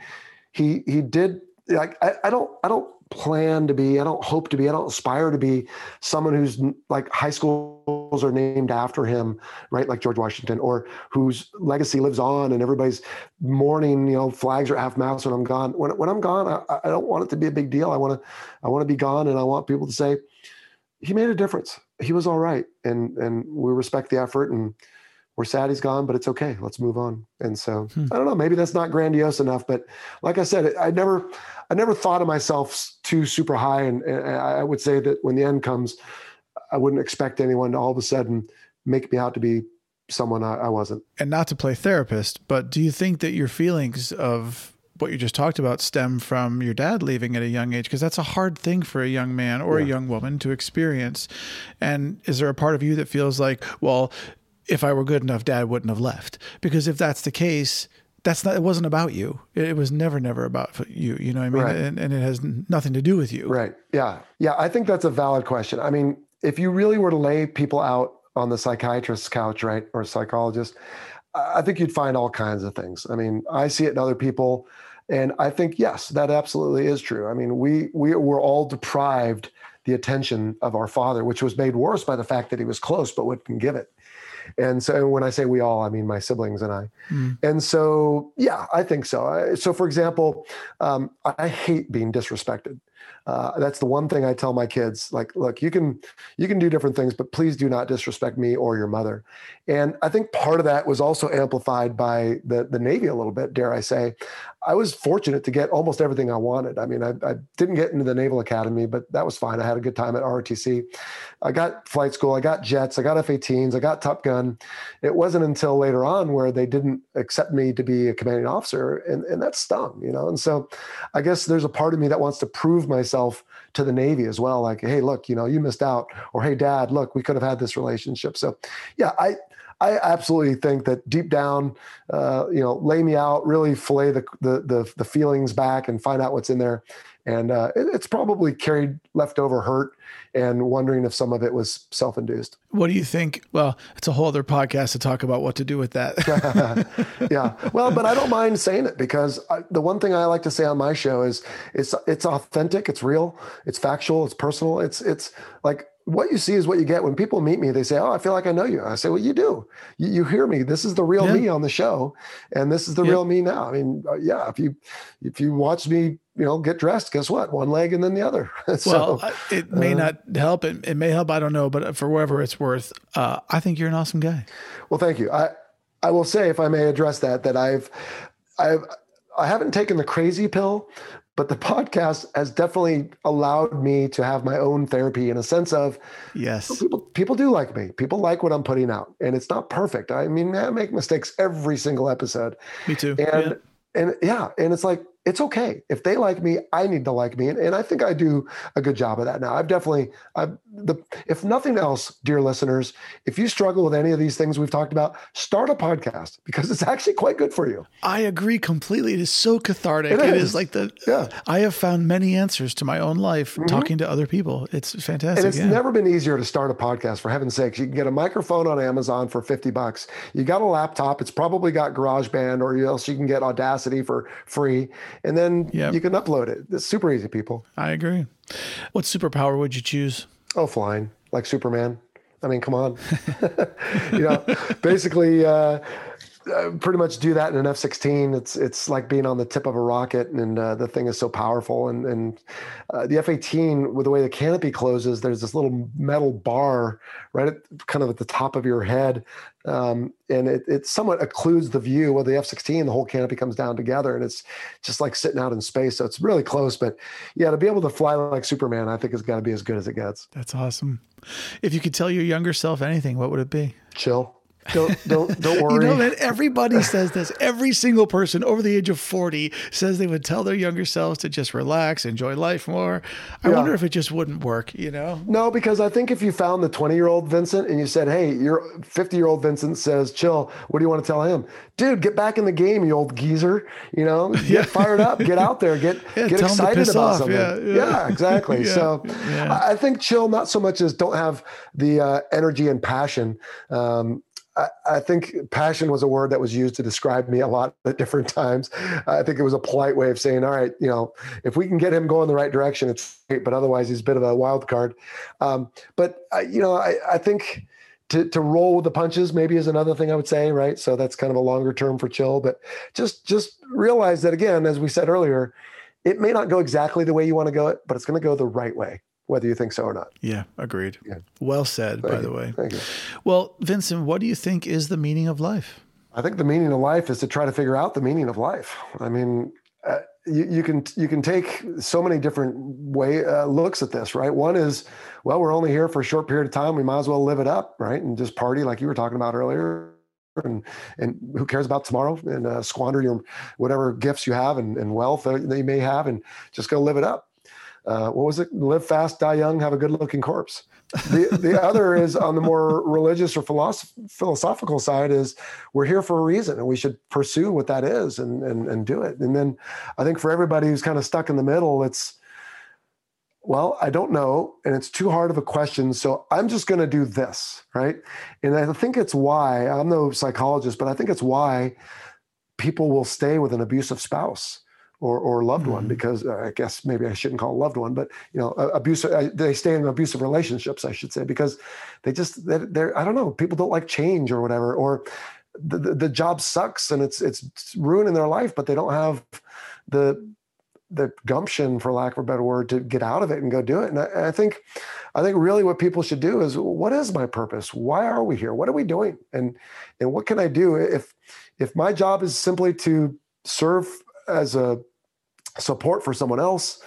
he he did like I, I don't I don't plan to be, I don't hope to be, I don't aspire to be someone who's like high schools are named after him, right? Like George Washington, or whose legacy lives on and everybody's mourning, you know, flags are half mast when I'm gone. When, when I'm gone, I, I don't want it to be a big deal. I want to, I want to be gone and I want people to say, he made a difference. He was all right. And, and we respect the effort and, we're sad he's gone, but it's okay. Let's move on. And so hmm. I don't know, maybe that's not grandiose enough, but like I said, I never, I never thought of myself too super high. And, and I would say that when the end comes, I wouldn't expect anyone to all of a sudden make me out to be someone I, I wasn't.
And not to play therapist, but do you think that your feelings of what you just talked about stem from your dad leaving at a young age because that's a hard thing for a young man or yeah. a young woman to experience and is there a part of you that feels like well if I were good enough, dad wouldn't have left. Because if that's the case, that's not, it wasn't about you. It, was never, never about you. You know what I mean? Right. And, and it has nothing to do with you.
Right. Yeah. Yeah. I think that's a valid question. I mean, if you really were to lay people out on the psychiatrist's couch, right, or psychologist, I think you'd find all kinds of things. I mean, I see it in other people. And I think, yes, that absolutely is true. I mean, we, we were all deprived the attention of our father, which was made worse by the fact that he was close but wouldn't give it. And so when I say we all, I mean my siblings and I. Mm. And so, yeah, I think so. So, for example, um, I hate being disrespected. Uh, that's the one thing I tell my kids. Like, look, you can you can do different things, but please do not disrespect me or your mother. And I think part of that was also amplified by the the Navy a little bit. Dare I say? I was fortunate to get almost everything I wanted. I mean, I, I, didn't get into the Naval Academy, but that was fine. I had a good time at ROTC. I got flight school, I got jets, I got F 18s, I got Top Gun. It wasn't until later on where they didn't accept me to be a commanding officer, and, and that stung, you know. And so I guess there's a part of me that wants to prove myself to the Navy as well. Like, hey, look, you know, you missed out, or hey, dad, look, we could have had this relationship. So, yeah, I, I absolutely think that deep down, uh, you know, lay me out, really fillet the, the, the the feelings back, and find out what's in there. And uh, it, it's probably carried leftover hurt, and wondering if some of it was self-induced.
What do you think? Well, it's a whole other podcast to talk about what to do with that.
yeah, well, but I don't mind saying it because I, the one thing I like to say on my show is it's it's authentic, it's real, it's factual, it's personal. It's it's like what you see is what you get. When people meet me, they say, "Oh, I feel like I know you." I say, "Well, you do. You, you hear me. This is the real yeah. me on the show, and this is the yeah. real me now." I mean, uh, yeah. If you if you watch me, you know, get dressed, guess what? One leg and then the other.
so, well, it may uh, not help. It, it may help. I don't know, but for whatever it's worth, uh, I think you're an awesome guy.
Well, thank you. I I will say, if I may address that, that I've I've I haven't taken the crazy pill, but the podcast has definitely allowed me to have my own therapy in a sense of
yes.
Oh, people, people do like me. People like what i'm putting out. And it's not perfect. I mean i make mistakes every single episode.
Me too.
And yeah. and yeah. And it's like it's okay. If they like me i need to like me and, and i think i do a good job of that. Now i've definitely i've the if nothing else dear listeners if you struggle with any of these things we've talked about start a podcast because it's actually quite good for you.
I agree completely. It is so cathartic. It is, it is. like the yeah. I have found many answers to my own life mm-hmm. talking to other people. It's fantastic
and it's yeah. never been easier to start a podcast for heaven's sakes. You can get a microphone on amazon for 50 bucks. You got a laptop. It's probably got garageband or else you can get audacity for free and then yep. you can upload it. It's super easy, people.
I agree. What superpower would you choose?
Oh, flying like Superman. I mean, come on. you know, basically, uh, uh, pretty much do that in an F-16. It's it's like being on the tip of a rocket, and uh, the thing is so powerful. And and uh, the F-18, with the way the canopy closes, there's this little metal bar right at kind of at the top of your head, um, and it, it somewhat occludes the view. With the F-16, the whole canopy comes down together, and it's just like sitting out in space. So it's really close. But yeah, to be able to fly like Superman, I think it's got to be as good as it gets.
That's awesome. If you could tell your younger self anything, what would it be?
Chill. Don't don't don't worry.
you know that everybody says this. Every single person over the age of forty says they would tell their younger selves to just relax, enjoy life more. I yeah. wonder if it just wouldn't work. You know?
No, because I think if you found the twenty-year-old Vincent and you said, "Hey, your fifty-year-old Vincent says, chill. What do you want to tell him, dude? Get back in the game, you old geezer. You know, get yeah. fired up, get out there, get yeah, get excited about off. something. Yeah, yeah. exactly. so I think chill not so much as don't have the uh, energy and passion. Um, I, think passion was a word that was used to describe me a lot at different times. I think it was a polite way of saying, all right, you know, if we can get him going the right direction, it's great, but otherwise he's a bit of a wild card. Um, but, uh, you know, I, I think to, to roll with the punches maybe is another thing I would say, right? So that's kind of a longer term for chill, but just, just realize that again, as we said earlier, it may not go exactly the way you want to go, but it's going to go the right way whether you think so or not.
Yeah, agreed. Yeah. Well said, Thank by you. the way.
Thank you.
Well, Vincent, what do you think is the meaning of life?
I think the meaning of life is to try to figure out the meaning of life. I mean, uh, you, you, can you can take so many different way uh, looks at this, right? One is, well, we're only here for a short period of time. We might as well live it up, right? And just party like you were talking about earlier. And and who cares about tomorrow? And uh, squander your whatever gifts you have and, and wealth that you may have, and just go live it up uh, what was it? Live fast, die young, have a good looking corpse. The, the other is on the more religious or philosoph- philosophical side is we're here for a reason and we should pursue what that is and, and, and do it. And then I think for everybody who's kind of stuck in the middle, it's, well, I don't know. And it's too hard of a question. So I'm just going to do this. Right. And I think it's why I'm no psychologist, but I think it's why people will stay with an abusive spouse or, or loved one mm-hmm. because uh, I guess maybe I shouldn't call loved one, but you know, abusive. Uh, they stay in abusive relationships, I should say, because they just they're, they're I don't know. People don't like change or whatever, or the, the, the job sucks and it's it's ruining their life, but they don't have the the gumption, for lack of a better word, to get out of it and go do it. And I, I think, I think really what people should do is, what is my purpose? Why are we here? What are we doing? And and what can I do if if my job is simply to serve as a support for someone else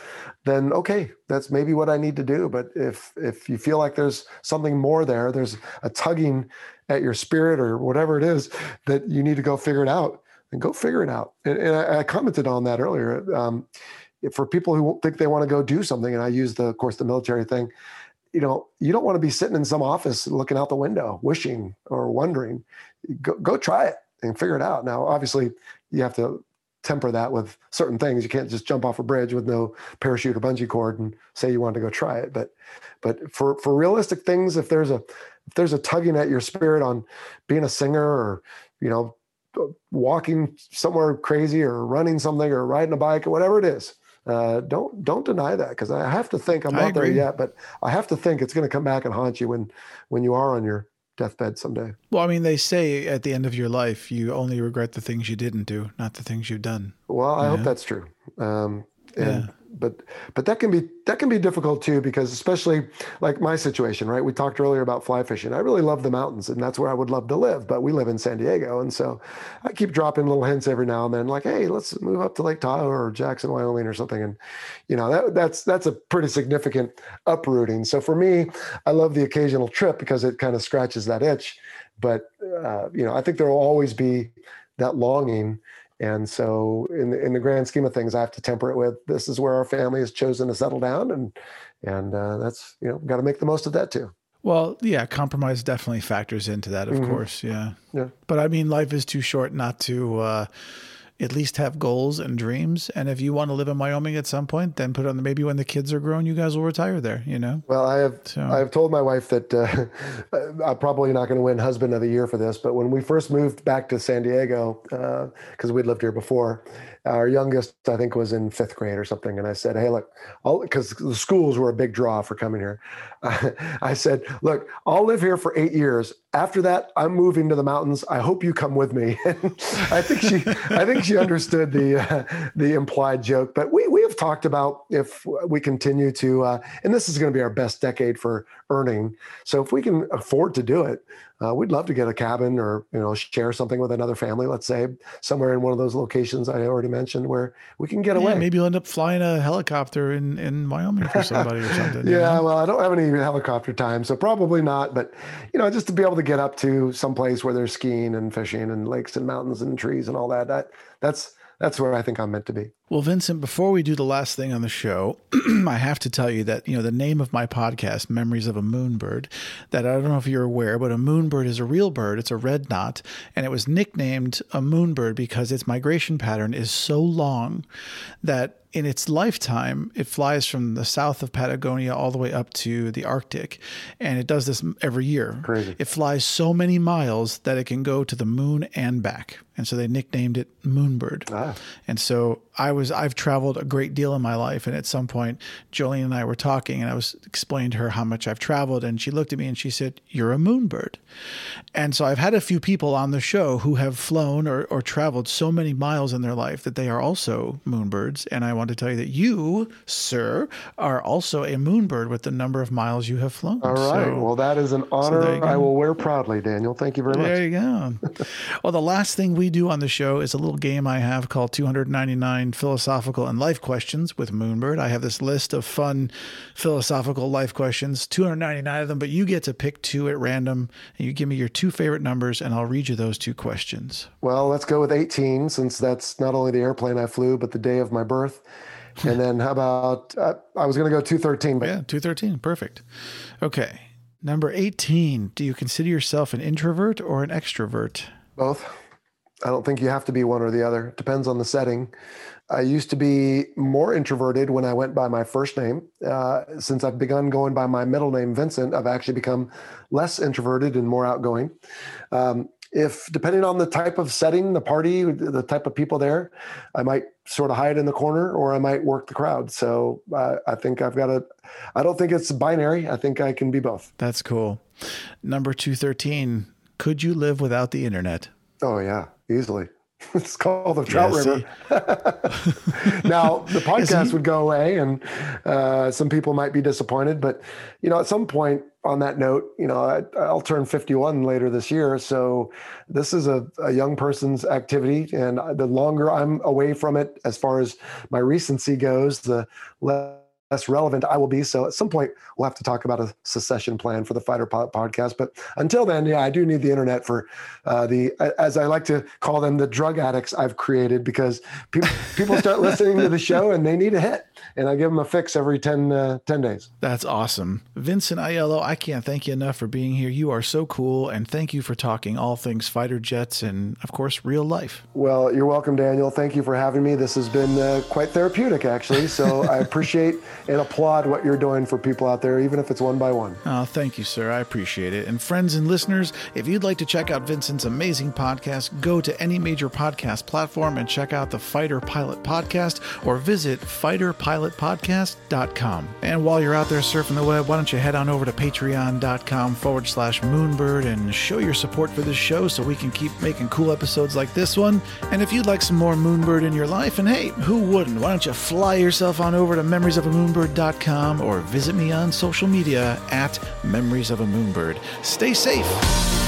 then okay that's maybe what i need to do. But if if you feel like there's something more there there's a tugging at your spirit or whatever it is that you need to go figure it out then go figure it out. And, and I, I, commented on that earlier. Um, for people who think they want to go do something and i use the of course the military thing you know you don't want to be sitting in some office looking out the window wishing or wondering. Go, go try it and figure it out. Now obviously you have to temper that with certain things. You can't just jump off a bridge with no parachute or bungee cord and say you want to go try it. But but for for realistic things, if there's a if there's a tugging at your spirit on being a singer or you know walking somewhere crazy or running something or riding a bike or whatever it is, uh, don't don't deny that because I have to think I'm not there yet, but I have to think it's going to come back and haunt you when when you are on your deathbed someday.
Well, I mean, they say at the end of your life, you only regret the things you didn't do, not the things you've done.
Well, I hope that's true. Um, and yeah but but that can be that can be difficult too because especially like my situation right? We talked earlier about fly fishing. I really love the mountains and that's where i would love to live but we live in san diego and so i keep dropping little hints every now and then like hey let's move up to lake tahoe or jackson wyoming or something and you know that that's that's a pretty significant uprooting. So for me i love the occasional trip because it kind of scratches that itch but uh, you know i think there will always be that longing and so, in the, in the grand scheme of things, I have to temper it with this is where our family has chosen to settle down, and and uh, that's you know got to make the most of that too.
Well, yeah, compromise definitely factors into that, of mm-hmm. course. Yeah. Yeah. But I mean, life is too short not to uh, at least have goals and dreams. And if you want to live in Wyoming at some point, then put on the, maybe when the kids are grown, you guys will retire there, you know?
Well, I have, so. I have told my wife that uh, I'm probably not going to win husband of the year for this, but when we first moved back to San Diego, because uh, we'd lived here before, our youngest, I think, was in fifth grade or something. And I said, Hey, look, because the schools were a big draw for coming here. I said, Look, I'll live here for eight years. After that, I'm moving to the mountains. I hope you come with me. I think she, I think she understood the, uh, the implied joke. But we, we have talked about if we continue to, uh, and this is going to be our best decade for earning. So if we can afford to do it, uh, we'd love to get a cabin or you know share something with another family let's say somewhere in one of those locations i already mentioned where we can get
yeah,
away
maybe you'll end up flying a helicopter in, in wyoming for somebody or something
yeah you know? well i don't have any helicopter time so probably not but you know just to be able to get up to some place where there's skiing and fishing and lakes and mountains and trees and all that that that's that's where I think I'm meant to be.
Well, Vincent, before we do the last thing on the show, I have to tell you that, you know, the name of my podcast, Memories of a Moonbird, that I don't know if you're aware, but a moonbird is a real bird. It's a red knot, and it was nicknamed a moonbird because its migration pattern is so long that in its lifetime, it flies from the south of Patagonia all the way up to the Arctic. And it does this every year.
Crazy.
It flies so many miles that it can go to the moon and back. And so they nicknamed it Moonbird. Ah. And so I was I've traveled a great deal in my life, and at some point, Jolene and I were talking, and I was explaining to her how much I've traveled, and she looked at me and she said, "You're a moonbird." And so I've had a few people on the show who have flown or, or traveled so many miles in their life that they are also moonbirds, and I want to tell you that you, sir, are also a moonbird with the number of miles you have flown.
All right. So, well, that is an honor so I will wear proudly, Daniel. Thank you very much.
There you go. well, the last thing we do on the show is a little game I have called 299 philosophical and life questions with Moonbird. I have this list of fun philosophical life questions, 299 of them, but you get to pick two at random and you give me your two favorite numbers and I'll read you those two questions.
Well, let's go with 18 since that's not only the airplane I flew, but the day of my birth. and then how about, uh, I was going to go 213, but
yeah, 213. Perfect. Okay. Number 18. Do you consider yourself an introvert or an extrovert?
Both. I don't think you have to be one or the other. It depends on the setting. I used to be more introverted when I went by my first name. Uh, since I've begun going by my middle name, Vincent, I've actually become less introverted and more outgoing. Um, if depending on the type of setting, the party, the type of people there, I might sort of hide in the corner or I might work the crowd. So uh, I think I've got a, I don't think it's binary. I think I can be both.
That's cool. Number 213. Could you live without the internet?
Oh, yeah easily. It's called the Trout yeah, River. now the podcast would go away, and uh, some people might be disappointed. But you know, at some point, on that note, you know, I, will turn 51 later this year, so this is a, a young person's activity, and the longer I'm away from it, as far as my recency goes, the less less relevant I will be. So at some point, we'll have to talk about a secession plan for the Fighter Pilot podcast. But until then, yeah, I do need the internet for uh, the, as I like to call them, the drug addicts I've created because people people start listening to the show and they need a hit, and I give them a fix every 10, uh, 10 days.
That's awesome, Vincent Aiello. I can't thank you enough for being here. You are so cool, and thank you for talking all things fighter jets and, of course, real life.
Well, you're welcome, Daniel. Thank you for having me. This has been uh, quite therapeutic, actually. So I appreciate. And applaud what you're doing for people out there, even if it's one by one.
Oh, thank you, sir. I appreciate it. And friends and listeners, if you'd like to check out Vincent's amazing podcast, go to any major podcast platform and check out the Fighter Pilot Podcast or visit fighterpilotpodcast.com. And while you're out there surfing the web, why don't you head on over to patreon.com forward slash moonbird and show your support for this show so we can keep making cool episodes like this one. And if you'd like some more Moonbird in your life, and hey, who wouldn't? Why don't you fly yourself on over to memoriesofamoonbird.com or visit me on social media at Memories of a Moonbird. Stay safe.